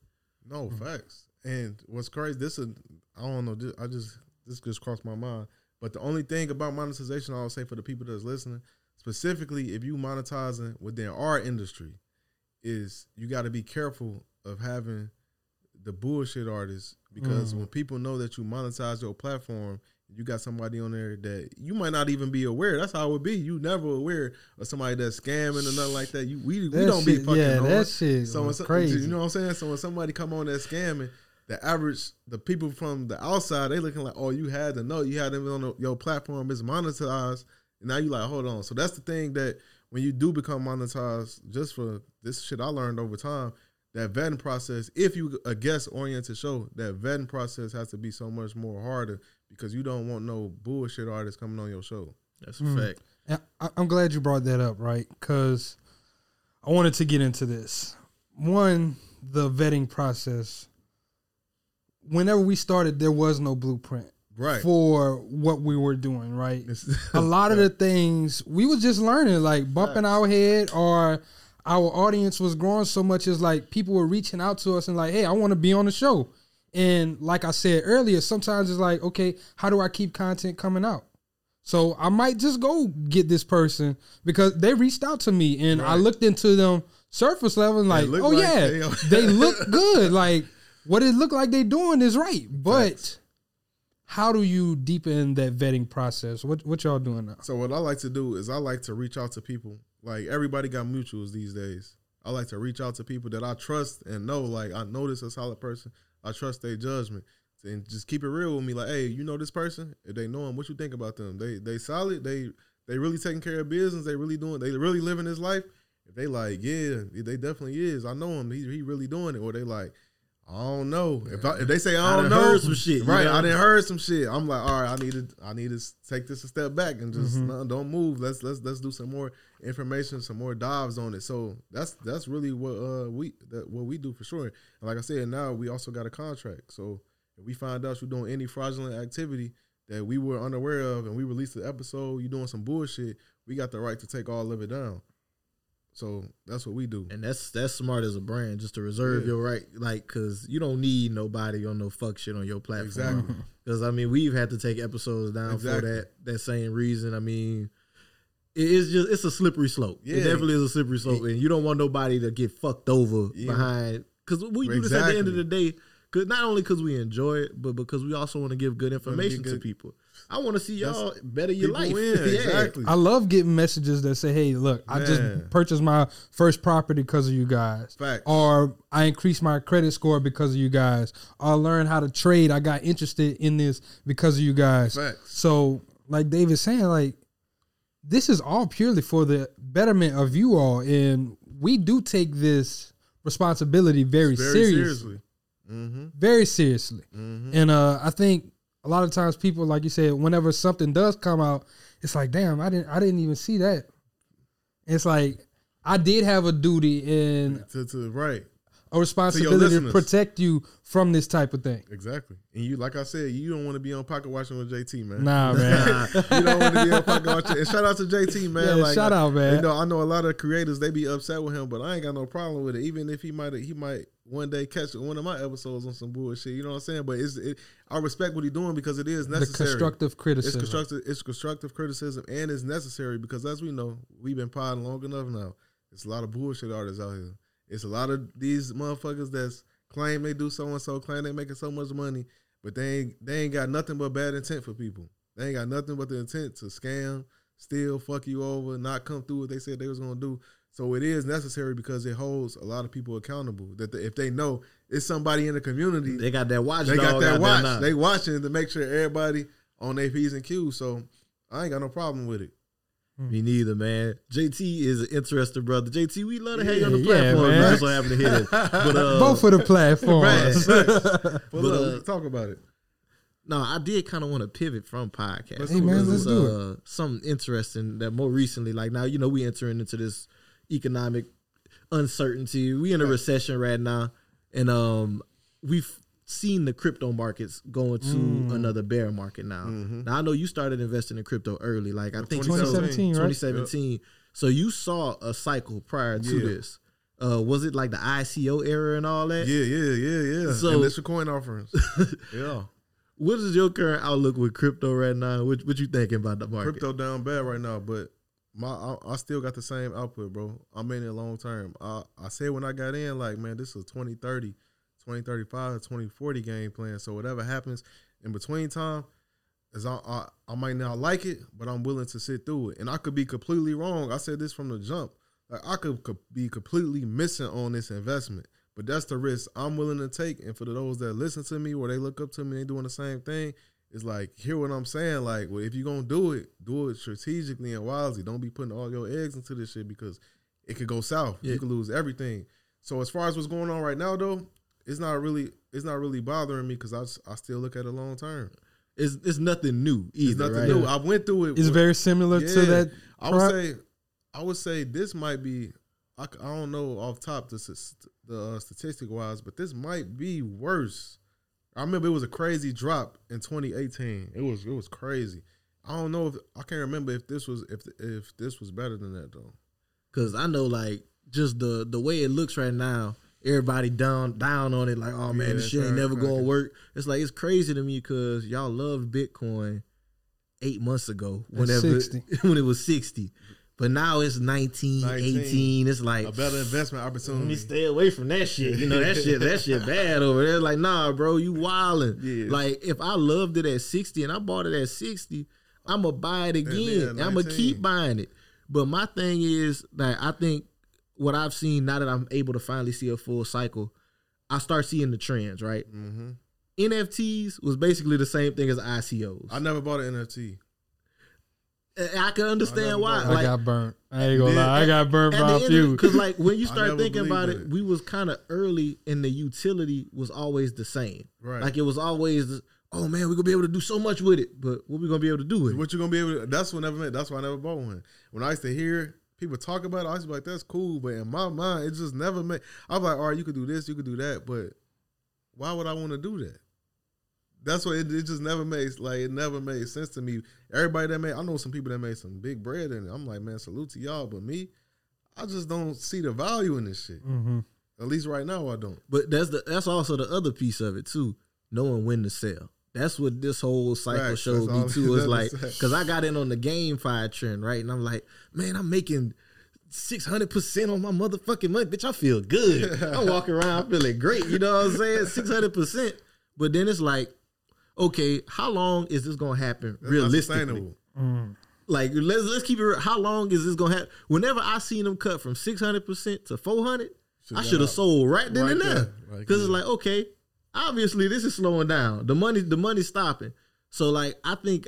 No facts. And what's crazy? This is I don't know. I just this just crossed my mind. But the only thing about monetization, I'll say for the people that's listening, specifically if you monetizing within our industry, is you got to be careful of having the bullshit artists because Mm. when people know that you monetize your platform, you got somebody on there that you might not even be aware. That's how it would be. You never aware of somebody that's scamming or nothing like that. You we, we don't be shit- fucking yeah, on. that shit So some- crazy. You know what I'm saying? So when somebody come on that scamming, the average the people from the outside they looking like, oh, you had to know you had them on the, your platform is monetized, and now you like, hold on. So that's the thing that when you do become monetized, just for this shit I learned over time, that vetting process, if you a guest oriented show, that vetting process has to be so much more harder because you don't want no bullshit artists coming on your show. That's a Mm. fact. And I, I'm glad you brought that up, right? Because I wanted to get into this. One, the vetting process. Whenever we started, there was no blueprint Right. for what we were doing, right? a lot of the things we was just learning, like bumping our head, or our audience was growing so much. Is like people were reaching out to us and like, hey, I want to be on the show. And like I said earlier, sometimes it's like, okay, how do I keep content coming out? So I might just go get this person because they reached out to me and I looked into them surface level and like, oh like yeah, they- they look good. Like what it look like they doing is right. But how do you deepen that vetting process? What what y'all doing now? So what I like to do is I like to reach out to people. Like everybody got mutuals these days. I like to reach out to people that I trust and know. Like I know this a solid person. I trust their judgment and just keep it real with me. Like, hey, you know this person? If they know him, what you think about them? They they solid. They they really taking care of business. They really doing. They really living this life. If they like, yeah, they definitely is. I know him. He he really doing it. Or they like, I don't know. If, I, if they say I I don't done know, heard some shit, you right? know? I didn't heard some shit. I'm like, all right, I need to I need to take this a step back and just Mhm. no, don't move. Let's let's let's do some more information, some more dives on it. So that's that's really what uh we that what we do for sure. And like I said, now we also got a contract. So if we find out you're doing any fraudulent activity that we were unaware of and we released the episode, you doing some bullshit, we got the right to take all of it down. So that's what we do. And that's that's smart as a brand, just to reserve Yeah. your right, like, cause you don't need nobody on no fuck shit on your platform. Exactly. Uh-huh. Because I mean, we've had to take episodes down Exactly. for that that same reason. I mean, it is just it's a slippery slope. Yeah. It definitely is a slippery slope, and you don't want nobody to get fucked over Yeah. behind. Because we do this at the end of the day. Cause not only because we enjoy it, but because we also want to give good information to good- people. I want to see y'all better your people life. win, Yeah. exactly. I love getting messages that say, "Hey, look, I just purchased my first property because of you guys," Facts. or I increased my credit score because of you guys, or I learned how to trade. I got interested in this because of you guys. Facts. So, like David's saying, like this is all purely for the betterment of you all, and we do take this responsibility very, Very seriously seriously. Mm-hmm. very seriously. Mhm. And uh, I think a lot of times people, like you said, whenever something does come out, it's like, damn, I didn't, I didn't even see that. It's like I did have a duty and To to right. a responsibility to listeners. protect you from this type of thing. Exactly. And you, like I said, you don't want to be on pocket watching with JT, man. Nah, man. you don't want to be on pocket watching. And shout out to JT, man. Yeah, shout out, man. You know, I know a lot of creators they be upset with him, but I ain't got no problem with it. Even if he might, he might one day catch one of my episodes on some bullshit. You know what I'm saying? But it's, it, I respect what he's doing because it is necessary. The constructive criticism. It's constructive. It's constructive criticism, and it's necessary because, as we know, we've been podding long enough now. It's a lot of bullshit artists out here. It's a lot of these motherfuckers that's claim they do so and so, claim they making so much money, but they ain't they ain't got nothing but bad intent for people. They ain't got nothing but the intent to scam, steal, fuck you over, not come through what they said they was gonna do. So it is necessary because it holds a lot of people accountable. That the, if they know it's somebody in the community, They got that watch. they got that out watch. now. They watching to make sure everybody on their p's and q's. So I ain't got no problem with it. Me neither, man. JT is an interesting brother. JT, we love to hang on the platform. Yeah, man. we just so happen to hit it. But uh, Both of the platforms. But But, look, uh, talk about it. No, I did kind of want to pivot from podcast. Hey, man, let's it's, do uh, Something interesting that more recently, like now, you know, we entering into this economic uncertainty. We in a recession right now, and um, we've seen the crypto markets going to Mm. another bear market now. Now I know you started investing in crypto early, like I think 2017, right? 2017. So you saw a cycle prior to Yeah. this. Uh, was it like the ICO era and all that? Yeah, yeah, yeah, yeah. So- So initial coin offerings. yeah. What is your current outlook with crypto right now? What what you thinking about the market? Crypto down bad right now, but my I, I still got the same output, bro. I'm in it long term. I, I said when I got in, like, man, this is a 2030, 2035, 2040 game plan. So whatever happens in between time, is I, I I might not like it, but I'm willing to sit through it. And I could be completely wrong. I said this from the jump. Like I could, could be completely missing on this investment. But that's the risk I'm willing to take. And for those that listen to me or they look up to me, they doing the same thing. It's like, hear what I'm saying. Like, well, if you're gonna do it, do it strategically and wisely. Don't be putting all your eggs into this shit because it could go south. Yeah. You could lose everything. So as far as what's going on right now, though, it's not really it's not really bothering me because I I still look at it long term. It's it's nothing new It's nothing right? new. I went through it. It's very similar to that. I would say, I would say this might be. I, I don't know off top the the uh, statistic wise, but this might be worse. I remember it was a crazy drop in 2018. It was it was crazy. I don't know if I can't remember if this was if if this was better than that though. Cause I know like just the the way it looks right now, everybody down down on it like, oh man, Yeah, this shit ain't right, never right. gonna work. It's like it's crazy to me because y'all loved Bitcoin eight months ago, whenever when it was sixty. But now it's 19, 19. 18. It's like a better investment opportunity. let me stay away from that shit. You know that shit. That shit bad over there. Like nah, bro, you wildin'. Yeah. Like if I loved it at sixty and I bought it at sixty, I'ma buy it again. I'ma keep buying it. But my thing is that I think what I've seen now that I'm able to finally see a full cycle, I start seeing the trends. Right. hmm NFTs was basically the same thing as ICOs. I never bought an NFT. And I can understand never why. bought I got burnt. I ain't gonna Yeah. lie. I got burnt by a few. Because like when you start thinking about believed it, it. we was kind of early, and the utility was always the same. Right. Like it was always, oh man, we're gonna be able to do so much with it, but what we gonna be able to do with it? What you gonna be able to? That's what I never meant. That's why I never bought one. When I used to hear people talk about it, I used to be like, "That's cool," but in my mind, it just never made. I'm like, "All right, you could do this, you could do that," but why would I want to do that? That's what it, it just never makes like it never made sense to me. Everybody that made, I know some people that made some big bread, and I'm like, man, salute to y'all, but me, I just don't see the value in this shit. Mm-hmm. At least right now, I don't. But that's the that's also the other piece of it too, knowing when to sell. That's what this whole cycle Facts, showed me too. Is like because I got in on the GameFi trend, right? And I'm like, man, I'm making six hundred percent on my motherfucking money, bitch. I feel good. I'm walking around feeling great. You know what I'm saying? Six hundred percent. But then it's like, okay, how long is this gonna happen That's realistically? Mm. Like let's let's keep it. real. How long is this gonna happen? Whenever I seen them cut from six hundred percent to four hundred, I should have sold right then Right and there. there. Right Because it's like okay, obviously this is slowing down. The money the money's stopping. So like I think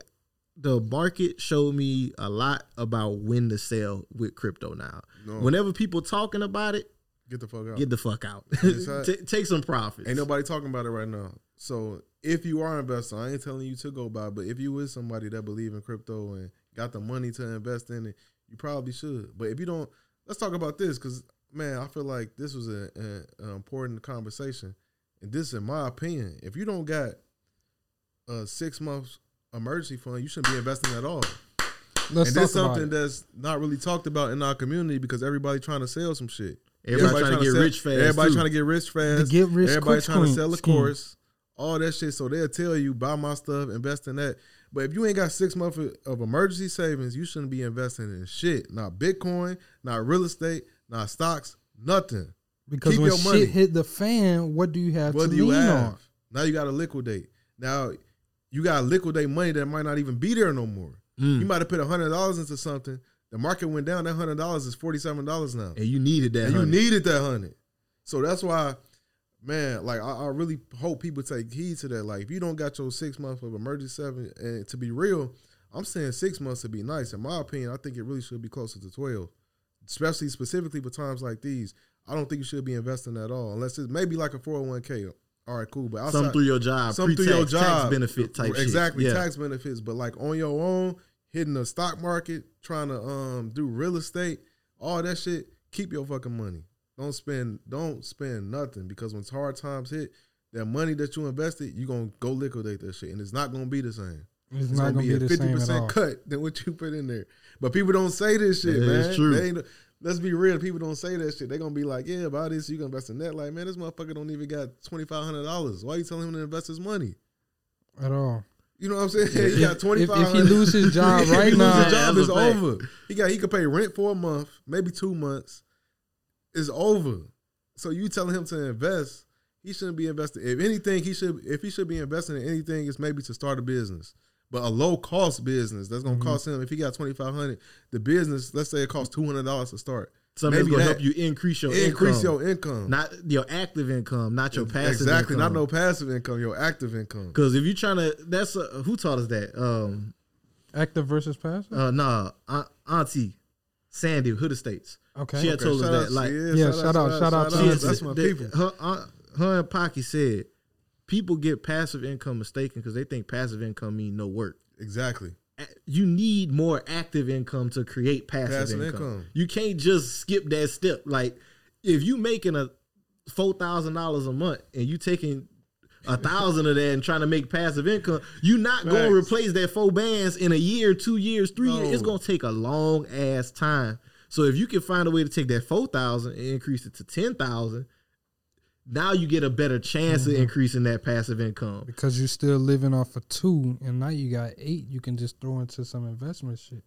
the market showed me a lot about when to sell with crypto now. No. Whenever people talking about it, Get the fuck out. get the fuck out. That's right. Ta- take some profits. Ain't nobody talking about it right now. So if you are an investor, I ain't telling you to go buy, but if you is somebody that believe in crypto and got the money to invest in it, you probably should. But if you don't, let's talk about this because man, I feel like this was a, a- an important conversation, and this, in my opinion, if you don't got a six months emergency fund, you shouldn't be investing at all. Let's and talk this about something it. that's not really talked about in our community because everybody trying to sell some shit. Everybody trying to get sell- rich fast, Everybody too. trying to get rich fast. get rich Everybody trying to sell a scheme. course. All that shit. So they'll tell you buy my stuff, invest in that. But if you ain't got six months of- of emergency savings, you shouldn't be investing in shit. Not Bitcoin, not real estate, not stocks, nothing. Because Keep when your shit money. hit the fan, what do you have What to do you lean have? on? Now you got to liquidate. Now you got to liquidate money that might not even be there no more. Mm. You might have put hundred dollars into something. The market went down. That hundred dollars is forty seven dollars now. and you needed that. And you needed that hundred. So that's why, man, like I, I really hope people take heed to that. Like if you don't got your six months of emergency seven, and to be real, I'm saying six months to be nice. In my opinion, I think it really should be closer to twelve, especially specifically for times like these. I don't think you should be investing at all unless it's maybe like a 401k. All right, cool. But outside, Some through your job, some through your pre-tax, benefit type shit. exactly Yeah. tax benefits. But like on your own, hitting the stock market, trying to um do real estate, all that shit. Keep your fucking money. Don't spend. Don't spend nothing because when hard times hit, that money that you invested, you're gonna go liquidate that shit, and it's not gonna be the same. It's not gonna be the same at all. cut than what you put in there. But people don't say this shit, That man. is true. They ain't- let's be real. People don't say that shit. They gonna be like, yeah, about this, you gonna invest in that. Like, man, this motherfucker don't even got twenty five hundred dollars. Why you telling him to invest his money? At all. You know what I'm saying? If- he got twenty five. if he loses his job right he now- lose his job, That's it's a fact. over. He got he could pay rent for a month, maybe two months. It's over. So you telling him to invest? He shouldn't be investing. If anything, he should. If he should be investing in anything, it's maybe to start a business, but a low cost business that's gonna Mm-hmm. cost him. If he got twenty five hundred, the business, let's say it costs two hundred dollars to start. Something that's Maybe gonna that. help you increase your increase income. your income. not your active income, not your passive exactly, income. not no passive income, your active income. Because if you're trying to, that's uh, who taught us that. Um, Active versus passive. uh, nah, Aunt- Auntie Sandy Hood Estates. Okay. she had Okay, told us shout that. out- like, Yeah, shout out- shout out to she Auntie. had That's my that- people. Her, aunt- her and Pocky said people get passive income mistaken because they think passive income mean no work. Exactly. You need more active income to create passive, Passive income. income. You can't just skip that step. Like if you making a four thousand dollars a month and you taking a thousand of that and trying to make passive income, you're not going to replace that four bands in a year, two years, three years. It's going to take a long ass time. So if you can find a way to take that four thousand and increase it to ten thousand, now you get a better chance Mm-hmm. of increasing that passive income. Because you're still living off of two, and now you got eight. You can just throw into some investment shit.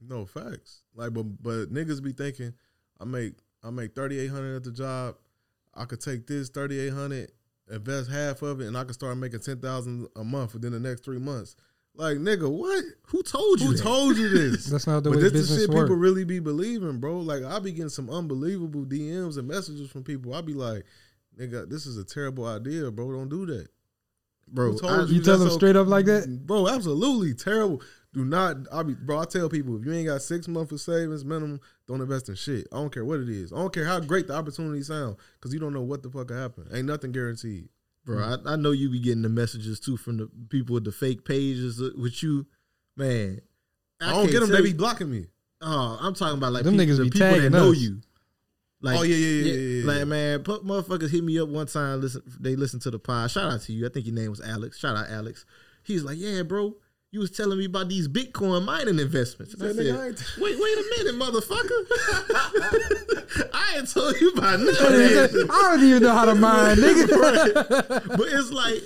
No facts. Like, but but niggas be thinking, I make I make thirty eight hundred at the job. I could take this thirty eight hundred, invest half of it, and I can start making ten thousand a month within the next three months. Like, nigga, what? Who told you? Who that? told you this? That's not the but way this the business shit work. people really be believing, bro. Like, I be getting some unbelievable DMs and messages from people. I be like, nigga, this is a terrible idea, bro. Don't do that. Bro, Who I- You tell that's them straight up like that? bro. Absolutely terrible. Do not. I be, bro. I tell people if you ain't got six months of savings minimum, don't invest in shit. I don't care what it is. I don't care how great the opportunity sound, because you don't know what the fuck will happen. Ain't nothing guaranteed. Bro, I, I know you be getting the messages too from the people with the fake pages uh, with you, man. I, don't get them. tell They be blocking me. Oh, I'm talking about like Them people, niggas the people that tagging know us. you. Oh, yeah, yeah, yeah, yeah, yeah. Like man, put motherfuckers hit me up one time. Listen, they listen to the pod. Shout out to you. I think your name was Alex. Shout out Alex. He's like, yeah, bro. You was telling me about these Bitcoin mining investments. And I Said, said, "Nigga, I ain't- wait, wait a minute, motherfucker. I ain't told you about of I don't even know how to mine, nigga. but it's like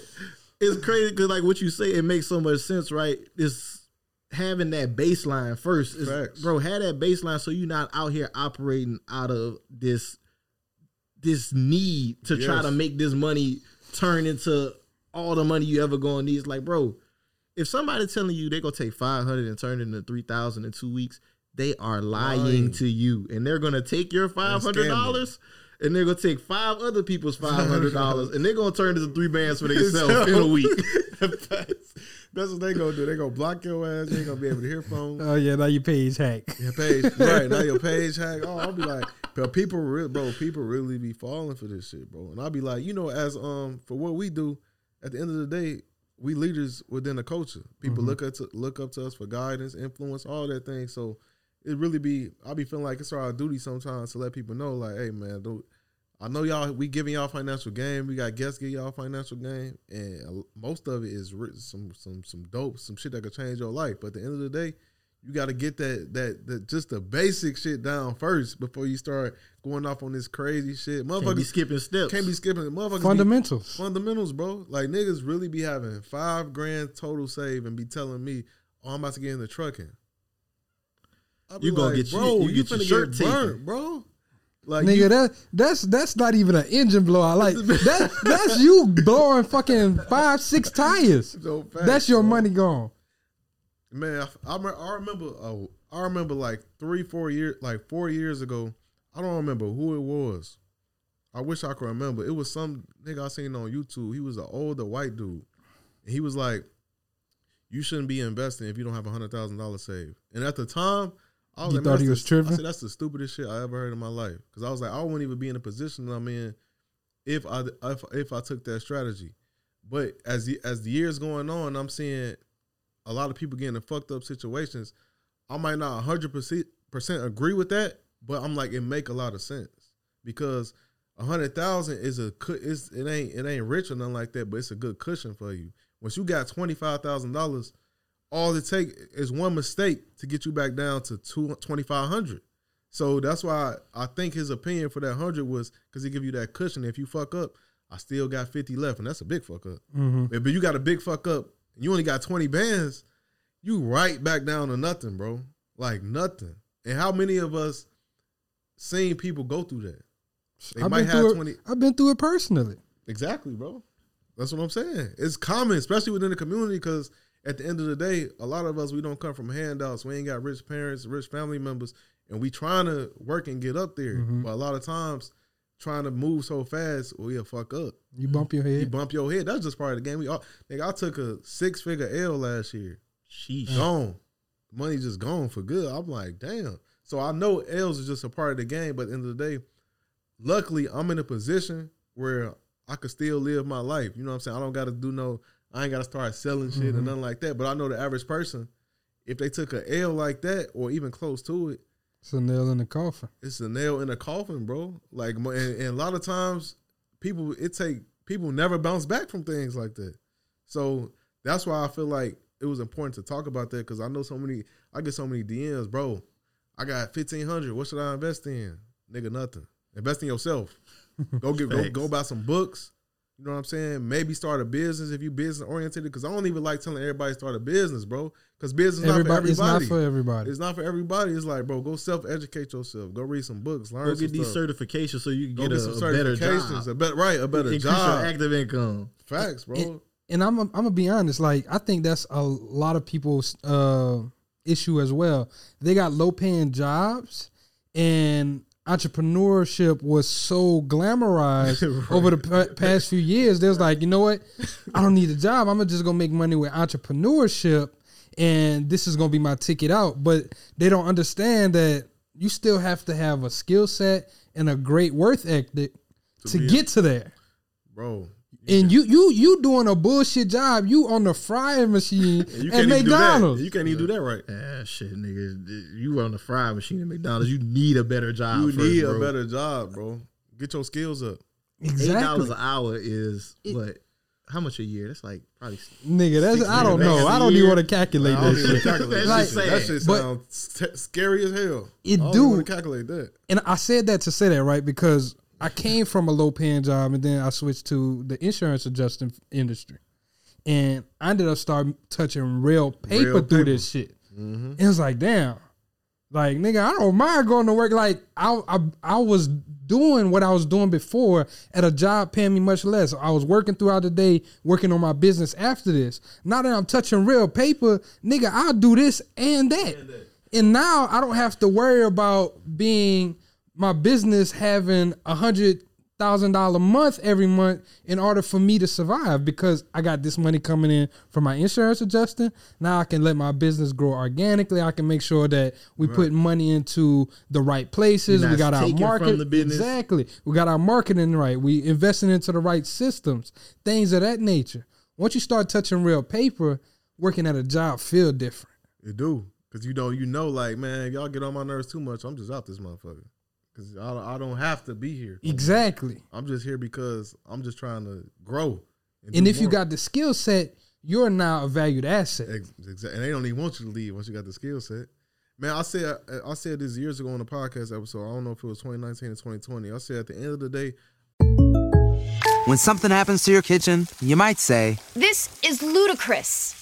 it's crazy because like what you say, it makes so much sense, right? It's having that baseline first, is, bro. Have that baseline so you're not out here operating out of this this need to try to make this money turn into all the money you ever gonna need. It's like, bro, if somebody telling you they're gonna take five hundred and turn it into three thousand in two weeks, they are lying, Lying. to you, and they're gonna take your five hundred dollars. And they're gonna take five other people's five hundred dollars, and they're gonna turn it into three bands for themselves in a week. That's what they gonna do. They gonna block your ass. You ain't gonna be able to hear phone. Oh yeah, now your page hack. Your page, right now your page hack. Oh, I'll be like, but people, really, bro, people really be falling for this shit, bro. And I'll be like, you know, as um for what we do, at the end of the day, we leaders within the culture. People Mhm. look up to look up to us for guidance, influence, all that thing. So it really be, I be feeling like it's our duty sometimes to let people know, like, hey man, don't. I know y'all. We giving y'all financial game. We got guests give y'all financial game, and most of it is some some some dope, some shit that could change your life. But at the end of the day, you got to get that that that just the basic shit down first before you start going off on this crazy shit. Motherfuckers be skipping steps. Can't be skipping. Motherfuckers be- Fundamentals. fundamentals, bro. Like niggas really be having five grand total save and be telling me, "Oh, I'm about to get into trucking." I be You gonna like, get your- bro, you you, get your shirt get taken. burnt, bro. Like nigga, you- that that's that's not even an engine blowout. Like that that's you blowing fucking five six tires. So facts, That's your bro. money gone. Man, I, I, remember. Uh, I remember like three, four years, like four years ago. I don't remember who it was. I wish I could remember. It was some nigga I seen on YouTube. He was an older white dude. And he was like, "You shouldn't be investing if you don't have a hundred thousand dollars saved." And at the time, I was You like, thought he was tripping? I said, "That's the stupidest shit I ever heard in my life." Because I was like, I wouldn't even be in the position that I'm in if I if, if I took that strategy. But as the as the years going on, I'm seeing a lot of people getting in fucked up situations. I might not 100 percent agree with that, but I'm like it make a lot of sense because a hundred thousand is a it's, it ain't it ain't rich or nothing like that, but it's a good cushion for you. Once you got twenty five thousand dollars, all it take is one mistake to get you back down to two twenty five hundred. So that's why I think his opinion for that hundred was because he give you that cushion. If you fuck up, I still got fifty left, and that's a big fuck up. Mhm. But you got a big fuck up, you only got twenty bands, you right back down to nothing, bro. Like nothing. And how many of us seen people go through that? They I've might been have it. I've been through it personally. Exactly, bro. That's what I'm saying. It's common, especially within the community, because at the end of the day, a lot of us we don't come from handouts. We ain't got rich parents, rich family members, and we trying to work and get up there. Mhm. But a lot of times, trying to move so fast, we'll fuck up. You bump your head. You bump your head. That's just part of the game. We all, nigga, I took a six figure L last year. Sheesh. Gone. Money just gone for good. I'm like, damn. So I know L's is just a part of the game, but at the end of the day, luckily I'm in a position where I could still live my life. You know what I'm saying? I don't gotta do no, I ain't gotta start selling shit or Mhm. nothing like that. But I know the average person, if they took a L like that or even close to it, It's a nail in the coffin. it's a nail in a coffin, bro. Like, and, and a lot of times, people it take people never bounce back from things like that. So that's why I feel like it was important to talk about that because I know so many. I get so many DMs, bro. I got fifteen hundred. What should I invest in? Nigga, nothing. Invest in yourself. Go get go, go buy some books. You know what I'm saying? Maybe start a business if you business oriented. Because I don't even like telling everybody to start a business, bro. Because business is Everybody- it's not not for for everybody. everybody. It's not for everybody. It's like, bro, go self educate yourself. Go read some books. Learn Go some get these stuff. certifications so you can Go get, get a, some a better certifications, job. a bet- right, a better Increase job. your active income. Facts, bro. And, and I'm I'm gonna be honest. Like I think that's a lot of people's uh, issue as well. They got low paying jobs, and entrepreneurship was so glamorized over the pa- past few years. There's like, you know what? I don't need a job. I'm just gonna make money with entrepreneurship, and this is gonna be my ticket out. But they don't understand that you still have to have a skill set and a great worth ethic to, a- get to there. bro. And you you you doing a bullshit job. You on the frying machine You at can't even do. McDonald's. You can't even do that right. Yeah, shit, nigga. You on the fry machine at McDonald's. You need a better job. You first, need bro. a better job, bro. Get your skills up. Eight dollars an hour is what? How much a year? That's like probably Nigga, that's six I don't know. I don't even want to calculate I that even shit. calculate Like, that. shit. That shit but- sounds t- scary as hell. It I don't do. even calculate that. And I said that to say that right because I came from a low paying job and then I switched to the insurance adjusting industry, and I ended up starting touching real paper Real through paper. this shit. Mhm. And it's like, damn, like nigga, I don't mind going to work. Like I, I, I was doing what I was doing before at a job paying me much less. I was working throughout the day, working on my business after this. Now that I'm touching real paper, nigga, I'll do this and that. And now I don't have to worry about being my business having a hundred thousand dollar month every month in order for me to survive because I got this money coming in from my insurance adjusting. Now I can let my business grow organically. I can make sure that we Right. put money into the right places. We got our market the business. exactly. We got our marketing right. We investing into the right systems, things of that nature. Once you start touching real paper, working at a job feel different. It do. Cause you know, you know, like, man, if y'all get on my nerves too much, I'm just out this motherfucker. Cause I, don't- I don't have to be here. Exactly. I'm just here because I'm just trying to grow. And do if you got the skill set, you're now a valued asset. Exactly. And they don't even want you to leave once you got the skill set. Man, I said I said this years ago on the podcast episode. I don't know if it was 2019 or 2020. I said at the end of the day, When something happens to your kitchen, you might say, This is ludicrous.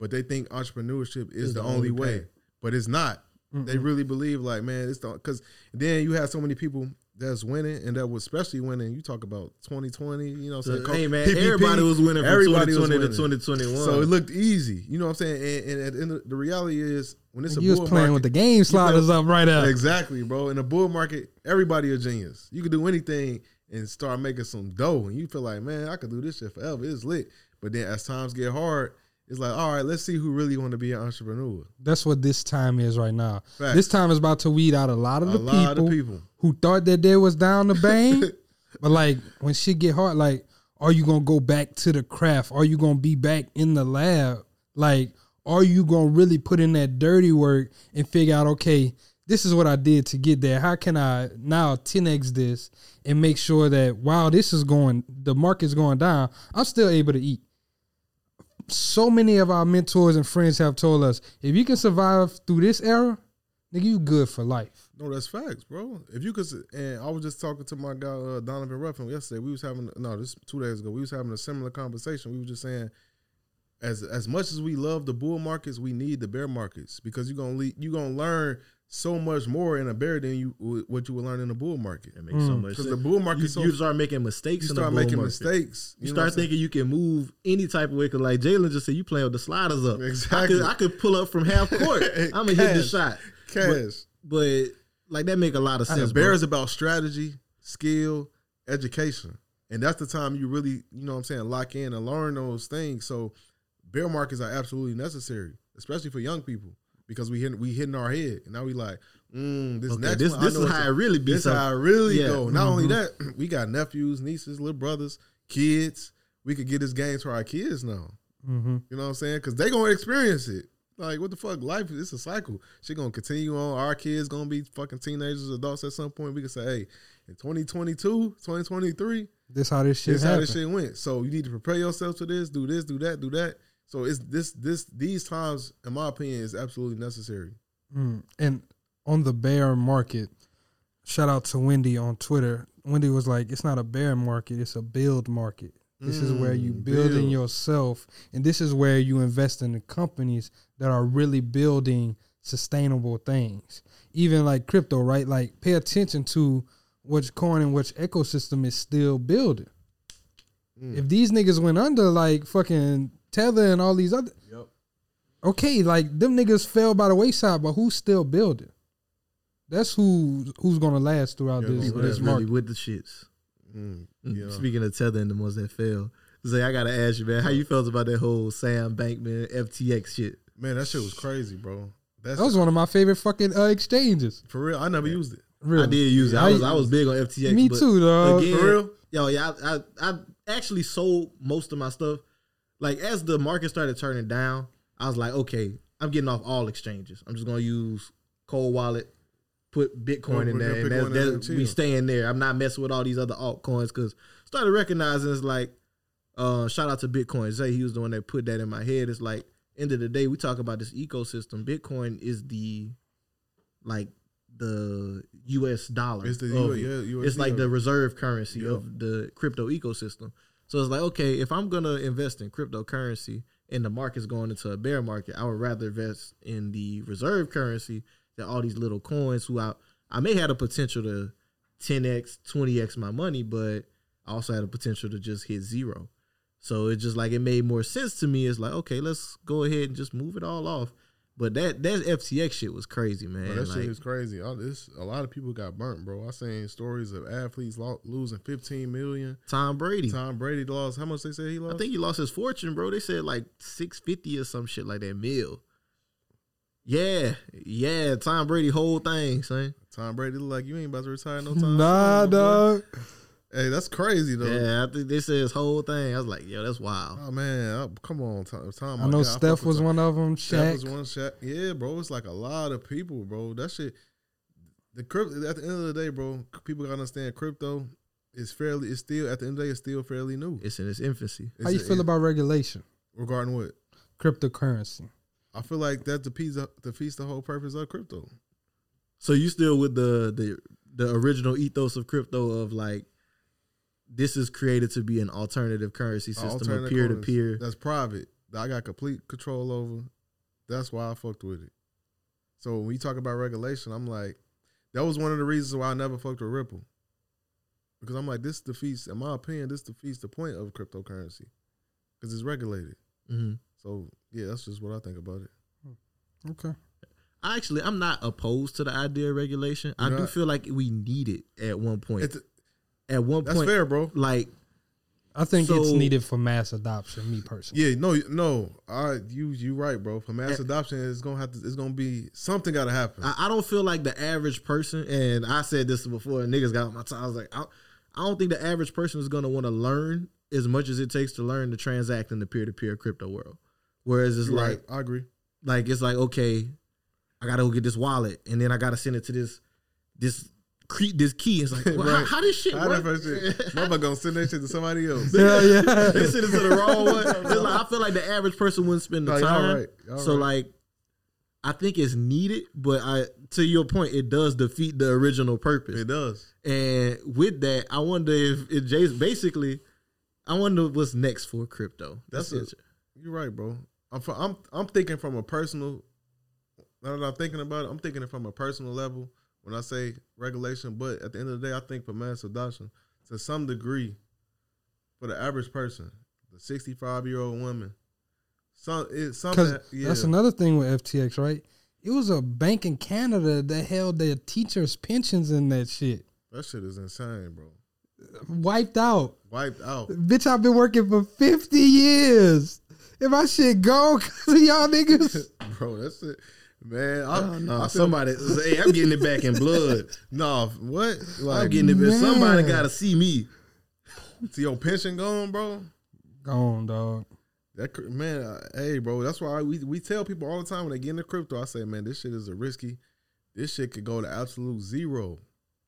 but they think entrepreneurship is the, the only way. But it's not. They really believe like, man, it's the because then you have so many people that's winning and that was especially winning. You talk about 2020, you know, what I'm saying? Uh, hey, man, PPP, everybody was winning from everybody was 2020 to 2021. So it looked easy. You know what I'm saying? And, and at the, the reality is when it's a You was playing market, with the game sliders up right up. Exactly, bro. In a bull market, everybody a genius. You can do anything and start making some dough, and you feel like, man, I could do this shit forever. It's lit. But then as times get hard, it's like, all right, let's see who really want to be an entrepreneur. That's what this time is right now. Facts. This time is about to weed out a lot of A the lot of people, people. who thought that they was down the bang. but like when shit get hard, like, are you gonna go back to the craft? Are you gonna be back in the lab? Like, are you gonna really put in that dirty work and figure out, okay, this is what I did to get there. How can I now 10x this and make sure that while this is going, the market's going down, I'm still able to eat so many of our mentors and friends have told us if you can survive through this era, nigga, you good for life. No, that's facts, bro. If you could, and I was just talking to my guy uh, Donovan Ruffin yesterday. We was having no, this two days ago. We was having a similar conversation. We were just saying, as as much as we love the bull markets, we need the bear markets because you're gonna le- you gonna learn so much more in a bear than you what you will learn in a bull market. It makes so mm. much because the bull market. You, so, you start making mistakes. You in the start bull making market. mistakes. You, know start what I'm saying? thinking you can move any type of way. Cause like Jalen just said, you playing with the sliders up. Exactly. I could, I could pull up from half court. I'm gonna hit the shot. Cash. But, but like that make a lot of sense. bear is about strategy, skill, education. And that's the time you really, you know what I'm saying, lock in and learn those things. So bear markets are absolutely necessary, especially for young people. Because we hit we hitting our head. And now we like, mm, this Okay, next this- one, this is how it really be, This so- how it really Yeah. go. Not only Mhm. that, we got nephews, nieces, little brothers, kids. we could get this game to our kids now. Mm-hmm. You know what I'm saying? Because they gonna experience it. Like what the fuck? Life is a cycle. She gonna continue on. Our kids gonna be fucking teenagers, adults at some point. We can say, hey, in 2022, 2023, This how this shit this how this shit went. So you need to prepare yourself to this. Do this. Do that. Do that. So it's this this these times, in my opinion, is absolutely necessary. Mm. And on the bear market, shout out to Wendy on Twitter. Wendy was like, "It's not a bear market; it's a build market. This is where you Mm, build in build. yourself, and this is where you invest in the companies that are really building sustainable things. Even like crypto, right? Like, pay attention to which coin and which ecosystem is still building. Mm. If these niggas went under, like fucking Tether and all these other, Yep. okay, like them niggas fell by the wayside, but who's still building? That's who who's gonna last throughout this, People this that's really market. with the shits. Mm, Mm, yeah. Speaking of Tether and the ones that fell, Zay, I gotta ask you, man, how you felt about that whole Sam Bankman FTX shit? Man, that shit was crazy, bro. That's That was one of my favorite fucking uh, exchanges. for real. I never used it. Really. I did use it. I was I was big on FTX. Me but too, though. Again, For real? Yo, yeah, I, I I actually sold most of my stuff. Like as the market started turning down, I was like, okay, I'm getting off all exchanges. I'm just gonna use Cold Wallet, put Bitcoin in there, and that's, that's we staying there. I'm not messing with all these other altcoins because started recognizing it's like, uh, shout out to Bitcoin. Zay, he was the one that put that in my head. It's like end of the day, we talk about this ecosystem. Bitcoin is the like the U.S. dollar. It's the of U- yeah, USD it's like the reserve currency Yeah. of the crypto ecosystem. So it's like, okay, if I'm gonna invest in cryptocurrency and the market's going into a bear market, I would rather invest in the reserve currency than all these little coins who I I may have the potential to 10x, 20x my money, but I also had the potential to just hit zero. So it's just like it made more sense to me. It's like, okay, let's go ahead and just move it all off. But that that FTX shit was crazy, man. Bro, that like, shit is crazy. All this, a lot of people got burnt, bro. I seen stories of athletes lo- losing 15 million. Tom Brady. Tom Brady lost. How much they say he lost? I think he lost his fortune, bro. They said like six fifty or some shit like that mil. Yeah, yeah. Tom Brady whole thing, son. Tom Brady look like you ain't about to retire no time. Nah, soon, my dog. Hey, that's crazy though. Yeah, I think they said his whole thing. I was like, yo, that's wild. Oh man, I- come on, Tom. Tom I know yeah, Steph fuck with was one of them. Steph Shaq. was one. Shaq. Yeah, bro. It's like a lot of people, bro. That shit. The crypto. At the end of the day, bro, people gotta understand crypto is fairly. It's still at the end of the day, it's still fairly new. It's in its infancy. How you feel about regulation? regarding what? Cryptocurrency. I feel like that defeats defeats the whole purpose of crypto. So you still with the the the original ethos of crypto of like this is created to be an alternative currency system of Alternative peer to peer. That's private. That I got complete control over. That's why I fucked with it. So when you talk about regulation, I'm like, that was one of the reasons why I never fucked with Ripple. Because I'm like, this defeats, in my opinion, this defeats the point of cryptocurrency. Because it's regulated. hmm So yeah, that's just what I think about it. Okay. I actually I'm not opposed to the idea of regulation. I You're do not? feel like we need it at one point. It's- at one That's point, fair, bro. Like I think it's needed for mass adoption. Me personally. Yeah, no, no, I you you right, bro. For mass adoption, it's gonna have to. It's gonna be something. Got to happen. I, I don't feel like the average person, and I said this before, and niggas got my time. I was like, I, I don't think the average person is gonna want to learn as much as it takes to learn to transact in the peer to peer crypto world. Whereas it's You're like, right. I agree. like it's like okay, I gotta go get this wallet, and then I gotta send it to this this cre- this key. It's like, well, how, Right. how this shit How work? that shit? Motherfucker gonna send that shit to somebody else. Yeah, yeah. they send it to the wrong one. Like, I feel like the average person wouldn't spend the No, y'all time. right. Y'all So right. like, I think it's needed, but I to your point, it does defeat the original purpose. It does. And with that, I wonder if it just basically, I wonder what's next for crypto. That's it. You're right, bro. I'm fr- I'm I'm thinking from a personal. Now that I'm thinking about it, I'm thinking it from a personal level when I say regulation. But at the end of the day, I think for mass adoption, to some degree, for the average person, the 65 year old woman, some it's something. Yeah, that's another thing with FTX, right? It was a bank in Canada that held their teachers' pensions in that shit. that shit is insane, bro. Wiped out. Wiped out. Bitch, I've been working for 50 years. If my shit go because of y'all niggas. bro. That's it, man. I, Oh, no, I somebody, hey, I'm getting it back in blood. no, what? I'm getting it. back. Somebody got to see me. See your pension gone, bro. Gone, dog. That man, uh, hey, bro. That's why we we tell people all the time when they get into crypto. I say, man, this shit is a risky. This shit could go to absolute zero.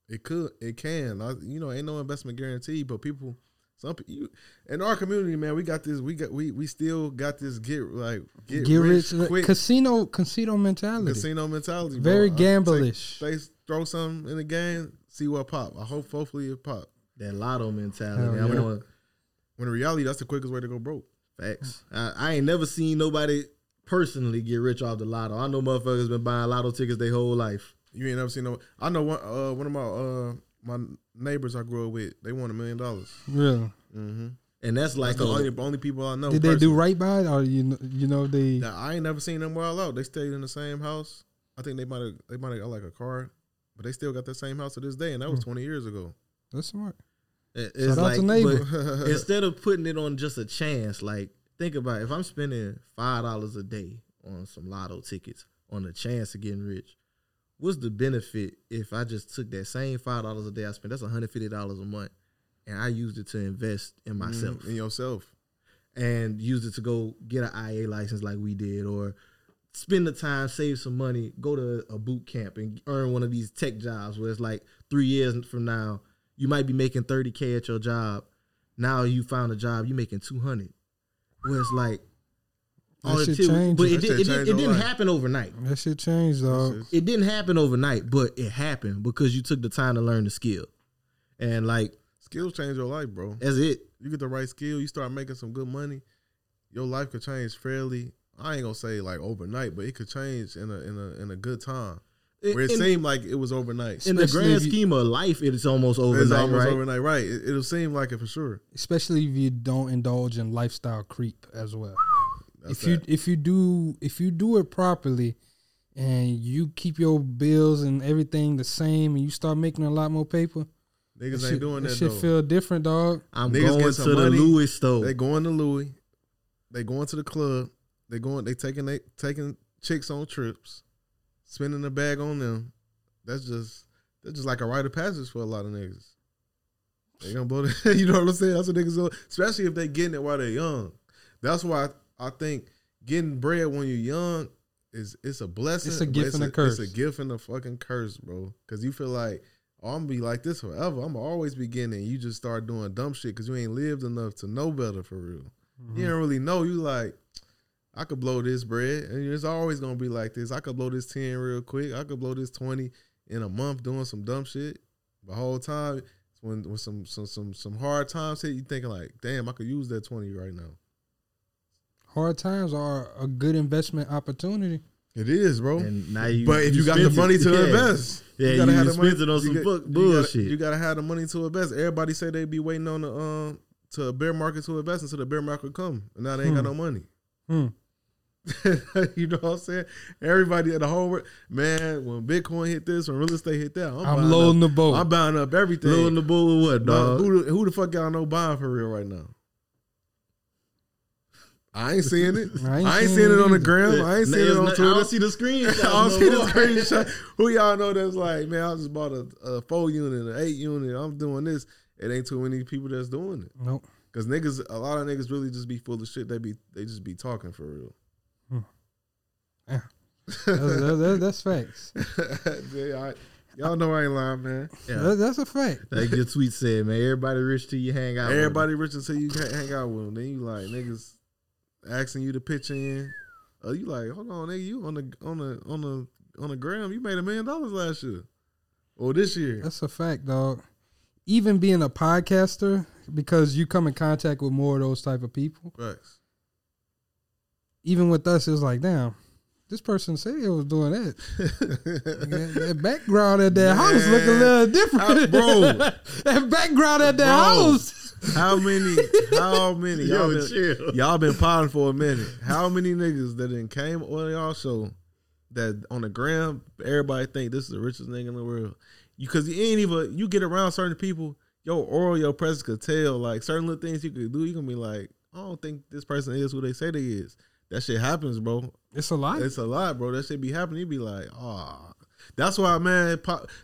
It could, it can. I, you know, ain't no investment guarantee, but people, some pe- you in our community, man, we got this. We got we we still got this get like get, Get, rich, rich, quick casino casino mentality. casino mentality. bro. Very I take- gamblish. They throw something in the game, see what pop. I hope, hopefully, it pop. That lotto mentality. Hell I yeah. wanna- When in reality, that's the quickest way to go broke. Facts. I, I ain't never seen nobody personally get rich off the lotto. I know motherfuckers been buying lotto tickets their whole life. You ain't never seen no. I know one. Uh, one of my uh my neighbors I grew up with. They won a million dollars. Really? Mm-hmm. And that's like the only, only people I know. Did they do right by it, or you know, you know they? Now, I ain't never seen them well out. They stayed in the same house. I think they might have they might have got like a car, but they still got the same house to this day, and that was Hmm. twenty years ago. That's smart. It- Shout It's out like, to neighbor. instead of putting it on just a chance, like think about it, if I'm spending five dollars a day on some lotto tickets on a chance of getting rich, what's the benefit if I just took that same five dollars a day I spent? That's one hundred fifty dollars a month, and I used it to invest in myself, Mhm, in yourself, and used it to go get an IA license like we did, or spend the time, save some money, go to a boot camp and earn one of these tech jobs where it's like three years from now, you might be making 30K at your job. Now you found a job, you're making 200. Where it's like, That all it shit took- changed but it, did, shit it, did, changed it your didn't happen overnight. That shit changed, dog. It didn't happen overnight, but it happened because you took the time to learn the skill. And like, skills change your life, bro. That's it. You get the right skill, you start making some good money. Your life could change fairly. I ain't gonna say like overnight, but it could change in a in a in a good time. Where it in- seemed like it was overnight. in the grand scheme of life, it's almost overnight, It's almost right? overnight, right? It, it'll seem like it for sure. especially if you don't indulge in lifestyle creep as well. That's if you that. if you do if you do it properly and you keep your bills and everything the same and you start making a lot more paper, Niggas that ain't doing that, That Shit though. feel different, dog. Niggas get some money, They going to Louis. They going to the club. They going. They taking they taking chicks on trips, spending a bag on them. That's just that's just like a rite of passage for a lot of niggas. They gonna blow. The, you know what I'm saying? That's what niggas do. Especially if they getting it while they're young. That's why I, think getting bread when you're young is it's a blessing. It's a gift and a curse. It's a gift and a fucking curse, bro. Because you feel like. Oh, I'm gonna be like this forever. I'm gonna always beginning. You just start doing dumb shit because you ain't lived enough to know better for real. Mm-hmm. You don't really know. You like, I could blow this bread, and it's always gonna be like this. I could blow this ten real quick. I could blow this twenty in a month doing some dumb shit. The whole time, when when some some some some hard times hit, you thinking like, damn, I could use that twenty right now. Hard times are a good investment opportunity. It is, bro. And now you, but if you, got the money it- to yeah. invest, yeah, you, gotta have the spent it on you got- book you bullshit. Gotta, you gotta have the money to invest. Everybody say they be waiting on the um to a bear market to invest until the bear market come, and now they ain't got Hmm. no money. Hmm. you know what I'm saying? Everybody in the whole world, man. When Bitcoin hit this, when real estate hit that, I'm, I'm loading up, the boat. I'm buying up everything. Loading the boat with what, dog? Who, the- who the fuck y'all know buying for real right now? I ain't seeing it. I ain't, seeing, it on the either. gram. I ain't seeing it on not- I don't see the screenshot I don't no see the more. screenshot. Who y'all know that's like, man, I just bought a, a four unit, an eight unit. I'm doing this. It ain't too many people that's doing it. Nope. Cause niggas, a lot of niggas really just be full of shit. They be, they just be talking for real. Hmm. That's, that- that- that's facts. yeah, I, y'all know I ain't lying, man. That- that's a fact. Like your tweet said, man, everybody rich till you hang out. with 'em. Everybody rich until you hang out with them. Then you like niggas asking you to pitch in. Oh, you like, hold on, nigga, you on the on the on the on the gram, you made a million dollars last year. Or this year. That's a fact, dog. Even being a podcaster, because you come in contact with more of those type of people. Facts. Even with us, it's like, damn, this person said it was doing that. that, that background at that house look a little different, How- bro. that background at that Bro, house. How many? How many? Yo, Y'all been, chill. y'all been potting for a minute. How many niggas that then came on y'all show that on the gram, everybody think this is the richest nigga in the world. You cause you ain't even you get around certain people, your oral, your presence could tell like certain little things you could do. You can be like, I don't think this person is who they say they is. That shit happens, bro. It's a lot. It's a lot, bro. That shit be happening. You be like, ah. That's why, man.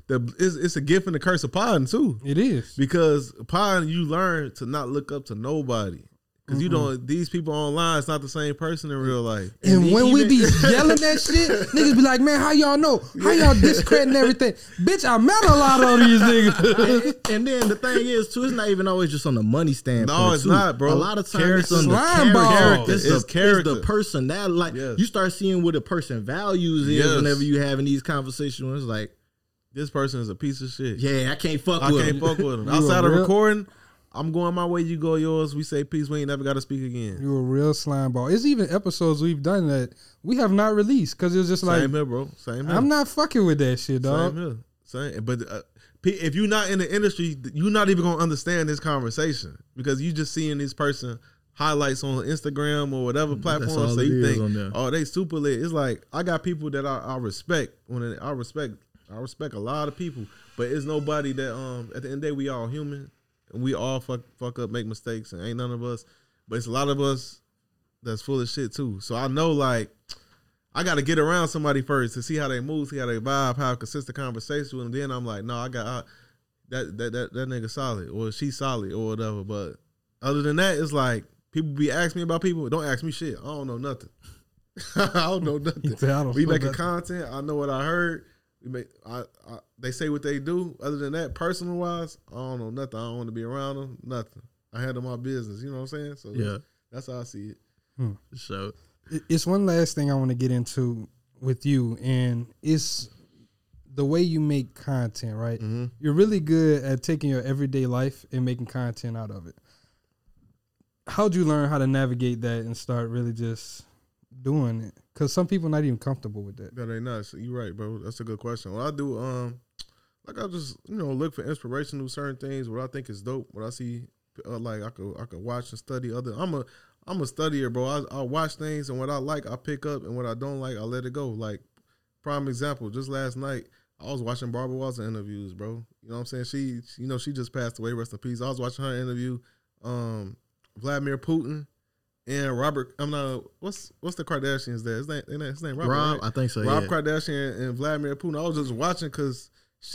The it's, it's a gift and a curse of podding too. It is because podding you learn to not look up to nobody. Because you don't. These people online, it's not the same person in real life. And, when we be yelling that shit, niggas be like, man, how y'all know? How y'all discrediting everything? Bitch, I met a lot of these niggas. and, and then the thing is too, it's not even always just on the money standpoint. No, it's too. not, bro. A lot of times Character. it's on the Slime character. ball. It's, It's the, it's character. the personality. Like you start seeing what a person values is Yes. whenever you having these conversations. It's like This person is a piece of shit. Yeah, I can't fuck I with can't him. fuck with him. Outside of real- recording, I'm going my way. You go yours. We say peace. We ain't never got to speak again. You a real slime ball. It's even episodes we've done that we have not released because it's just like Same here, bro. Same here. I'm not fucking with that shit, dog. Same here. Same. But uh, if you're not in the industry, you're not even gonna understand this conversation because you just seeing this person highlights on Instagram or whatever platform. all So you think, oh, they super lit. It's like I got people that I, I respect. When I respect, I respect a lot of people, but it's nobody that um at the end of the day we all human we all fuck fuck up, make mistakes, and ain't none of us. But it's a lot of us that's full of shit too. So I know like. I got to get around somebody first to see how they move, see how they vibe, how consistent conversation, and then I'm like, no, I got I, that that that that nigga solid or she solid or whatever. But other than that, it's like people be asking me about people. Don't ask me shit. I don't know nothing. I don't know nothing. "I don't we making nothing." content. I know what I heard. We make. I, I they say what they do. Other than that, personal wise, I don't know nothing. I don't want to be around them. Nothing. I handle my business. You know what I'm saying? So Yeah. that's how I see it. Hmm. So It's one last thing I want to get into with you, and it's the way you make content. Right, Mm-hmm. you're really good at taking your everyday life and making content out of it. How'd you learn how to navigate that and start really just doing it? Because some people not even comfortable with that. That ain't nice. You're right, bro. That's a good question. What I do, um, like I just you know look for inspiration to certain things. What I think is dope. What I see, uh, like I could I could watch and study other. I'm a I'm a studier, bro. I I watch things and what I like I pick up and what I don't like I let it go. Like prime example, just last night I was watching Barbara Walters interviews, bro. You know what I'm saying? She, you know, she just passed away. Rest in peace. I was watching her interview, um, Vladimir Putin. And Robert, I'm not. What's what's the Kardashians? There, his name, his name Robert. Rob, right? I think so, Rob yeah. Kardashian and Vladimir Putin. I was just watching because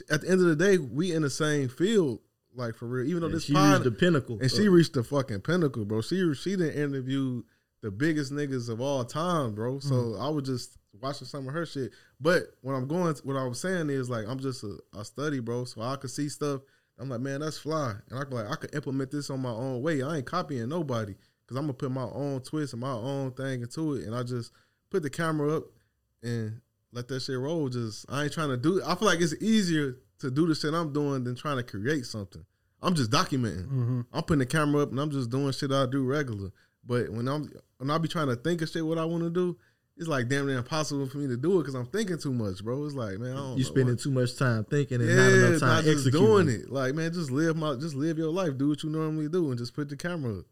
at the end of the day, we in the same field, like for real. Even though And this she pod- reached the pinnacle. and she reached the fucking pinnacle, bro. She she didn't interview the biggest niggas of all time, bro. So Mm. I was just watching some of her shit. But when I'm going, what I was saying is like I'm just a, a study, bro. So I could see stuff. I'm like, man, that's fly, and I can like I could implement this on my own way. I ain't copying nobody because I'm gonna put my own twist and my own thing into it, and I just put the camera up and let that shit roll. Just I ain't trying to do. I feel like it's easier to do the shit I'm doing than trying to create something. I'm just documenting. Mhm. I'm putting the camera up and I'm just doing shit I do regular. But when I'm when I be trying to think of shit what I want to do, it's like damn near impossible for me to do it because I'm thinking too much, bro. It's like man, I don't you spending what- too much time thinking and yeah, not enough time not executing. doing it. Like man, just live my just live your life. Do what you normally do and just put the camera up.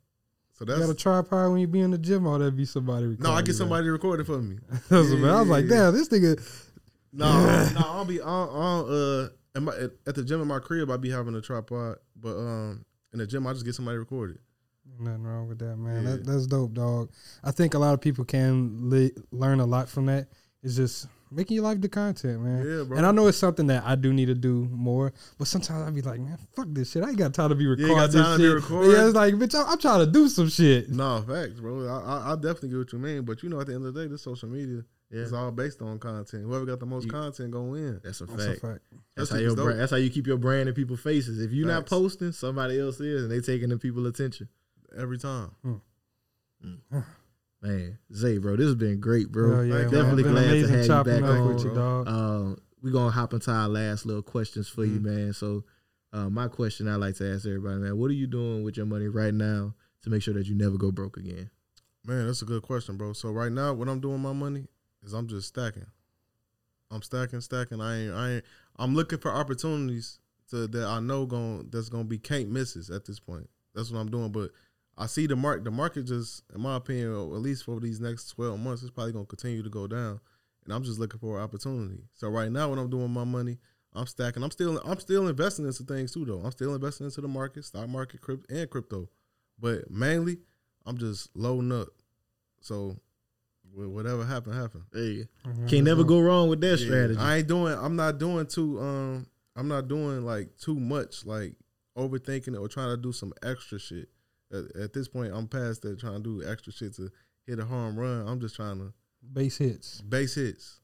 So You that's got a tripod when you be in the gym, or that be somebody. Recording no, I get somebody to record it for me. That's what- I was like, damn, this nigga. No, no, I'll be on on uh at, my, at, at the gym in my crib. I be having a tripod, but um in the gym I just get somebody recorded. Nothing wrong with that, man. Yeah. That, that's dope, dog. I think a lot of people can li- learn a lot from that. It's just making your life the content, man. Yeah, bro. And I know it's something that I do need to do more, but sometimes I be like, man, fuck this shit. I ain't got time to be You recording ain't got this to shit. be recording? Yeah, it's like, bitch, I'm, I'm trying to do some shit. No facts, bro. I, I I definitely get what you mean, but you know, at the end of the day, this social media Yeah. is all based on content. Whoever got the most content go win. That's a That's a fact. fact. That's how your brand, that's how you keep your brand in people's faces. If you're not posting, somebody else is, and they taking the people attention. every time. Hmm. Mm. Man, Zay, bro, this has been great, bro. Hell yeah. Definitely It's glad to have you back on. with you, dog. Um, we're gonna hop into our last little questions for you, Mm-hmm. man. So, uh, my question I like to ask everybody, man, what are you doing with your money right now to make sure that you never go broke again? Man, that's a good question, bro. So right now, what I'm doing with my money is I'm just stacking. I'm stacking, stacking. I ain't, I ain't. I'm looking for opportunities to that I know going that's gonna be can't misses at this point. That's what I'm doing. But I see the mark. The market just, in my opinion, at least for these next 12 months, it's probably gonna continue to go down. And I'm just looking for an opportunity. So right now, when I'm doing my money, I'm stacking. I'm still, I'm still investing into things too, though. I'm still investing into the market, stock market, crypto, and crypto. But mainly, I'm just loading up. So whatever happened, happened. Hey, can't never go wrong with that Yeah, strategy. I ain't doing. I'm not doing too. Um, I'm not doing like too much, like overthinking it or trying to do some extra shit. At, at this point, I'm past that trying to do extra shit to hit a home run. I'm just trying to Base hits. base hits.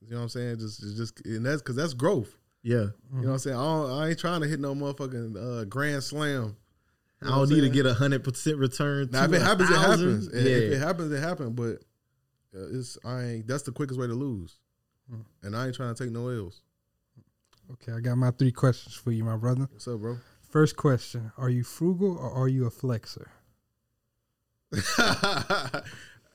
You know what I'm saying? Just, just, just and that's because that's growth. Yeah. You know what I'm saying? I, don't, I ain't trying to hit no motherfucking uh, grand slam. I don't need to get a hundred percent return. Now, if it a happens, it happens. And Yeah. If it happens, it happens. But uh, it's I ain't. That's the quickest way to lose. And I ain't trying to take no L's. Okay, I got my three questions for you, my brother. What's up, bro? First question: Are you frugal or are you a flexer?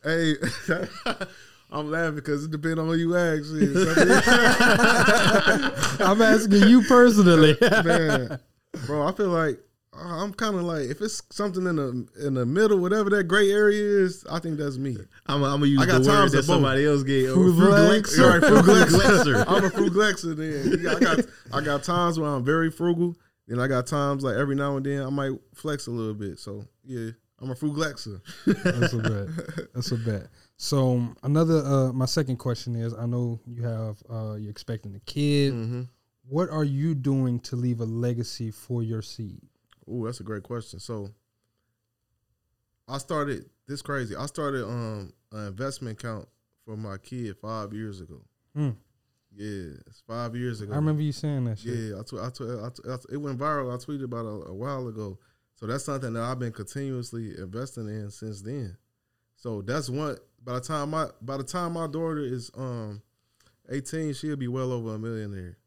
hey, I'm laughing because it depends on who you ask. I'm asking you personally. man, bro. I feel like uh, I'm kind of like if it's something in the in the middle, whatever that gray area is, I think that's me. I'm gonna use I got the word times that both. somebody else gave. Frugalexer. Frugalexer. Right, frugalexer. Frugalexer. I'm a frugalexer. Then I got I got times where I'm very frugal. Then I got times like every now and then I might flex a little bit. So yeah, I'm a frugalexer. That's a bet. That's a bet. So um, another, uh, my second question is: I know you have, uh, you're expecting a kid. Mm-hmm. What are you doing to leave a legacy for your seed? Ooh, that's a great question. So I started this crazy. I started um an investment account for my kid five years ago. Hmm. Yeah, it's five years ago. I remember you saying that shit. Yeah, I tw- I tw- I tw- I tw- it went viral. I tweeted about it a, a while ago. So that's something that I've been continuously investing in since then. So that's one. By the time my by the time my daughter is um eighteen, she'll be well over a millionaire.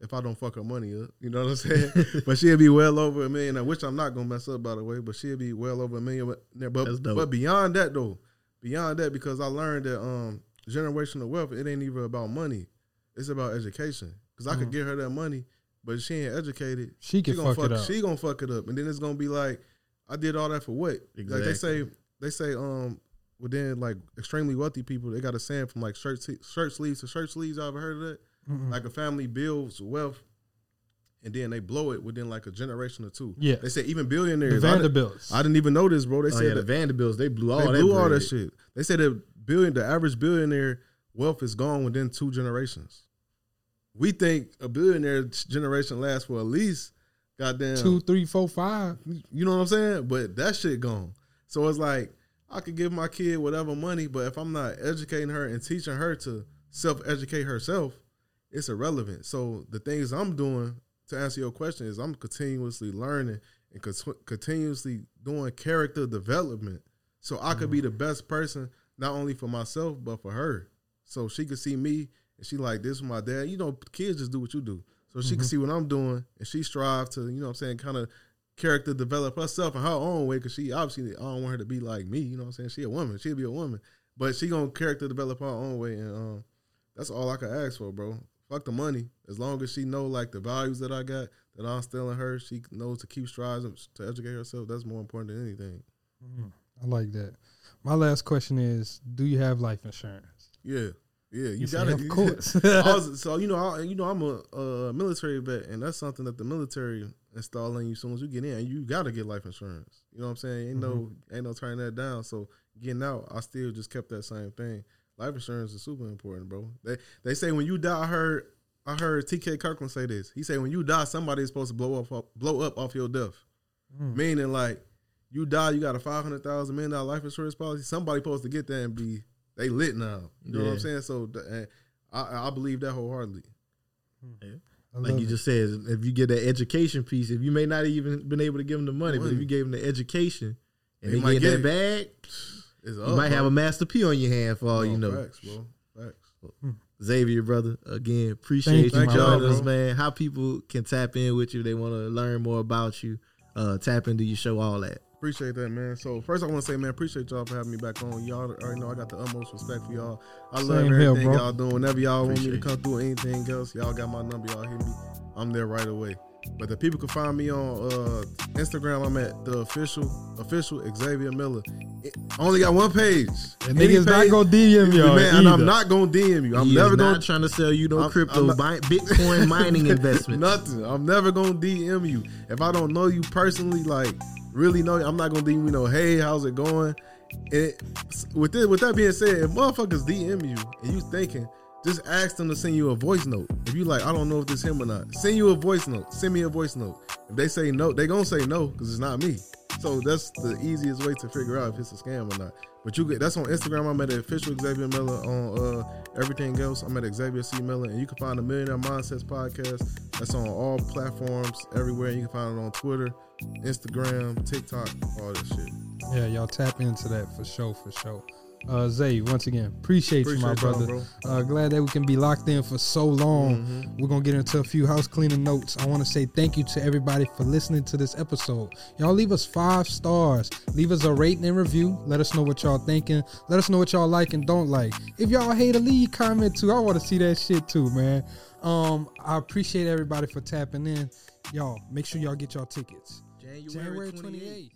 If I don't fuck her money up, you know what I'm saying. but she'll be well over a millionaire, which I'm not gonna mess up by the way. But she'll be well over a million. But That's dope. but beyond that though, beyond that because I learned that um generational wealth it ain't even about money. It's about education. Because I could Mhm. give her that money, but she ain't educated. She can gonna fuck it up. She gonna fuck it up, and then it's gonna be like, I did all that for what? Like they say, they say, um, within like extremely wealthy people, they got a saying from like shirt shirt sleeves to shirt sleeves. You ever heard of that? Mm-mm. Like a family builds wealth, and then they blow it within like a generation or two. Yeah. they say even billionaires. The I didn't- Vanderbilts. I didn't even know this, bro. They Oh, said yeah, the Vanderbilts they blew all they that blew all that shit. They said that billion, the average billionaire wealth is gone within two generations. We think a billionaire generation lasts for at least goddamn Two, three, four, five. You know what I'm saying? But that shit gone. So it's like I could give my kid whatever money, but if I'm not educating her and teaching her to self educate herself, it's irrelevant. So the things I'm doing to answer your question is I'm continuously learning and cont- continuously doing character development, so I could be mm-hmm. the best person not only for myself but for her. So she could see me and she like this is my dad. You know, kids just do what you do. So she can Mhm. see what I'm doing and she strive to, you know what I'm saying, kind of character develop herself in her own way because she obviously I don't want her to be like me, you know what I'm saying? She a woman, she'll be a woman. But she gonna character develop her own way and um that's all I can ask for, bro. Fuck the money. As long as she know like the values that I got, that I'm still in her, she knows to keep striving to educate herself. That's more important than anything. Mm, I like that. My last question is: Do you have life insurance? Yeah, yeah, you, You got to "Of course." Was, so you know, I, you know, I'm a, uh military vet, and that's something that the military install in you as soon as you get in. You got to get life insurance. You know what I'm saying? Ain't no, ain't no turning that down. So getting out, I still just kept that same thing. Life insurance is super important, bro. They they say when you die, I heard I heard T.K. Kirkland say this. He said when you die, somebody is supposed to blow up blow up off your death. Mm. Meaning like you die, you got a five hundred thousand million dollar life insurance policy. Somebody supposed to get that and be they lit now. You know what I'm saying? So th- I, I believe that wholeheartedly. I Like you it. just said, if you get that education piece, if you may not even been able to give them the money, but if you gave them the education and They they, might get get that it. bag, It's you up, might bro. have a Master P on your hand for all you know. Facts, bro. Facts. Xavier, brother, again, appreciate you, you joining us, man. How people can tap in with you? They want to learn more about you. Uh, tap into your show, all that. Appreciate that, man. So first, I want to say, man, appreciate y'all for having me back on. Y'all already know I got the utmost respect for y'all. I love Same here, everything bro. y'all doing. Whenever y'all want me to come through anything else, y'all got my number. Y'all hit me. I'm there right away. But the people can find me on uh, Instagram. I'm at the official official Xavier Miller. It- only got one page. And Any niggas not gonna DM y'all man. And I'm not gonna DM you. I'm He never not gonna trying to sell you no I'm- crypto, I'm not- bi- Bitcoin mining investment. Nothing. I'm never gonna DM you if I don't know you personally. Like really know I'm not gonna DM you. Know, hey, how's it going? It, with this, with that being said, if motherfuckers DM you and you thinking, just ask them to send you a voice note. If you like, I don't know if this him or not. Send you a voice note. Send me a voice note. If they say no, they gonna say no because it's not me. So that's the easiest way to figure out if it's a scam or not. But you get that's on Instagram. I'm at official Xavier Miller. On uh, everything else, I'm at Xavier C Miller, and you can find the Millionaire Mindsets podcast. That's on all platforms everywhere. You can find it on Twitter, Instagram, TikTok, all that shit. Yeah, y'all tap into that for sure, for sure. Uh, Zay, once again, appreciate, you, my Appreciate brother. Uh, glad that we can be locked in for so long. Mhm. We're gonna get into a few house cleaning notes. I want to say thank you to everybody for listening to this episode. Y'all leave us five stars. Leave us a rating and review. Let us know what y'all thinking. Let us know what y'all like and don't like. If y'all hate a leave comment too, I want to see that shit too, man. Um, I appreciate everybody for tapping in. Y'all, make sure y'all get y'all tickets. January 28th.